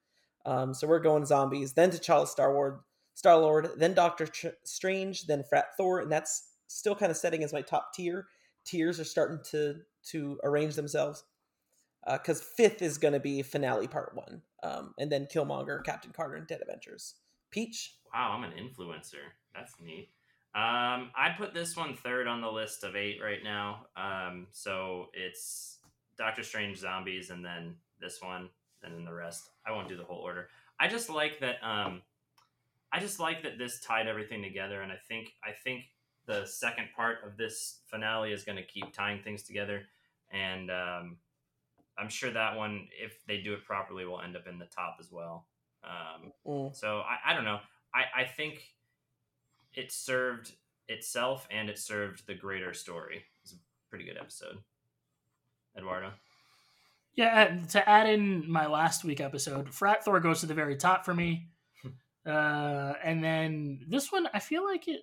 um, so we're going zombies. Then T'Challa, Star Lord, Star Lord, then Doctor Tr- Strange, then Frat Thor, and that's still kind of setting as my top tier. Tiers are starting to to arrange themselves because fifth is going to be finale part one, um, and then Killmonger, Captain Carter, and Dead Avengers. Peach. Wow, I'm an influencer. That's neat. Um, I put this one third on the list of eight right now. Um, so it's Doctor Strange, Zombies, and then this one, and then the rest. I won't do the whole order. I just like that. Um, I just like that this tied everything together, and I think I think the second part of this finale is going to keep tying things together, and um, I'm sure that one, if they do it properly, will end up in the top as well. Um, Mm. so I, I don't know. I, I think it served itself and it served the greater story. It's a pretty good episode. Eduardo. Yeah, uh, to add in my last week episode, Frat Thor goes to the very top for me. uh, and then this one, I feel like it,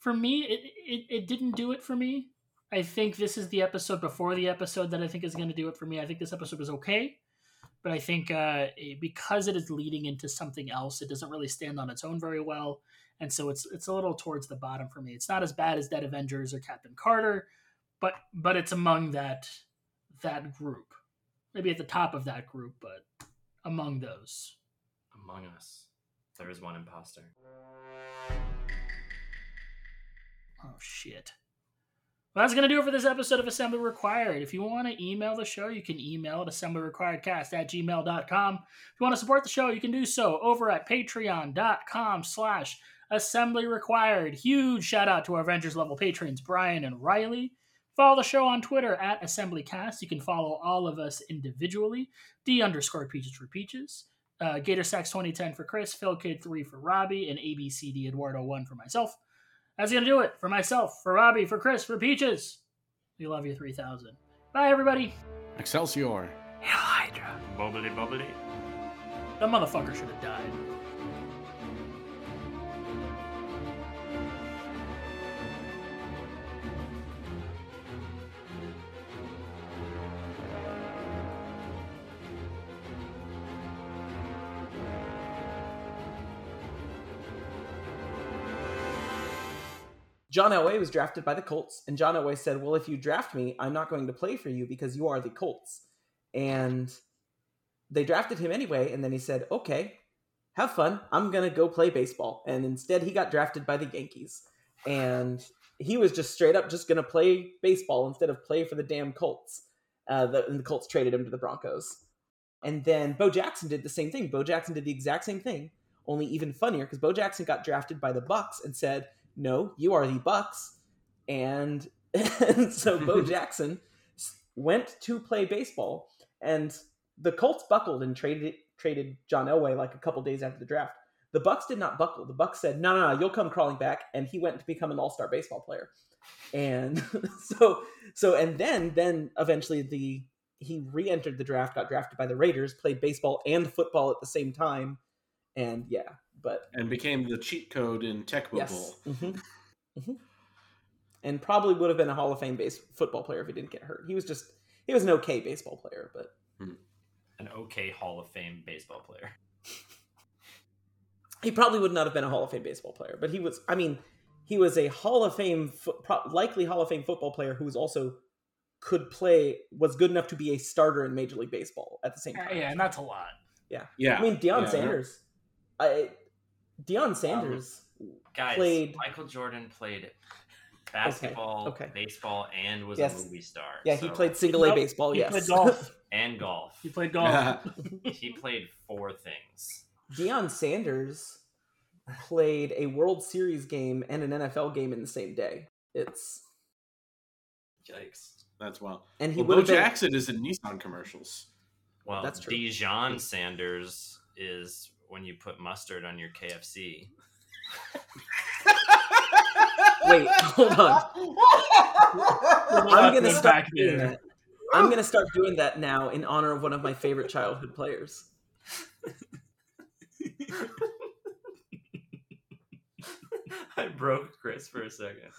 for me, it, it, it didn't do it for me. I think this is the episode before the episode that I think is going to do it for me. I think this episode was okay, but I think uh, because it is leading into something else, it doesn't really stand on its own very well, and so it's it's a little towards the bottom for me. It's not as bad as Dead Avengers or Captain Carter, but but it's among that that group. Maybe at the top of that group, but among those. Among Us. There is one imposter. Oh shit. Well, that's going to do it for this episode of Assembly Required. If you want to email the show, you can email at assemblyrequiredcast at gmail.com. If you want to support the show, you can do so over at patreon.com slash assembly required. Huge shout out to our Avengers level patrons, Brian and Riley. Follow the show on Twitter at AssemblyCast. You can follow all of us individually. D underscore Peaches for Peaches. Uh, GatorSax2010 for Chris, PhilKid3 for Robbie, and ABCD Eduardo1 for myself. That's going to do it for myself, for Robbie, for Chris, for Peaches. We love you 3000. Bye, everybody. Excelsior. Hail Hydra. Bubbly bubbly. That motherfucker should have died. John Elway was drafted by the Colts, and John Elway said, "Well, if you draft me, I'm not going to play for you because you are the Colts." And they drafted him anyway, and then he said, "Okay, have fun. I'm gonna go play baseball." And instead, he got drafted by the Yankees, and he was just straight up just gonna play baseball instead of play for the damn Colts. Uh, the, and the Colts traded him to the Broncos. And then Bo Jackson did the same thing. Bo Jackson did the exact same thing, only even funnier because Bo Jackson got drafted by the Bucs and said, "No, you are the Bucs." And, and so Bo Jackson went to play baseball, and the Colts buckled and traded traded John Elway like a couple days after the draft. The Bucs did not buckle. The Bucs said, "No, no, no, you'll come crawling back," and he went to become an All Star baseball player. And so, so, and then, then eventually the he re-entered the draft, got drafted by the Raiders, played baseball and football at the same time, and yeah, but And became the cheat code in Tecmo Bowl. yes, hmm hmm and probably would have been a Hall of Fame base football player if he didn't get hurt. He was just he was an okay baseball player, but An okay Hall of Fame baseball player. he probably would not have been a Hall of Fame baseball player. But he was, I mean, he was a Hall of Fame, fo- likely Hall of Fame football player who was also could play, was good enough to be a starter in Major League Baseball at the same Yeah, time. yeah, and that's a lot. yeah. Yeah. I mean, Deion Yeah. Sanders, I, Deion Sanders um, Guys, played. Michael Jordan played basketball, okay. baseball, and was Yes. a movie star. Yeah, he played single A Nope, baseball. He yes, played golf. and golf. He played golf. he played four things. Deion Sanders played a World Series game and an NFL game in the same day. It's Yikes. That's wild. and he Well, would Bo have been. Jackson is in Nissan commercials. Well, That's true. Dijon Sanders is when you put mustard on your KFC. Wait, hold on. I'm gonna start doing that. I'm gonna start doing that now in honor of one of my favorite childhood players. I broke Chris for a second.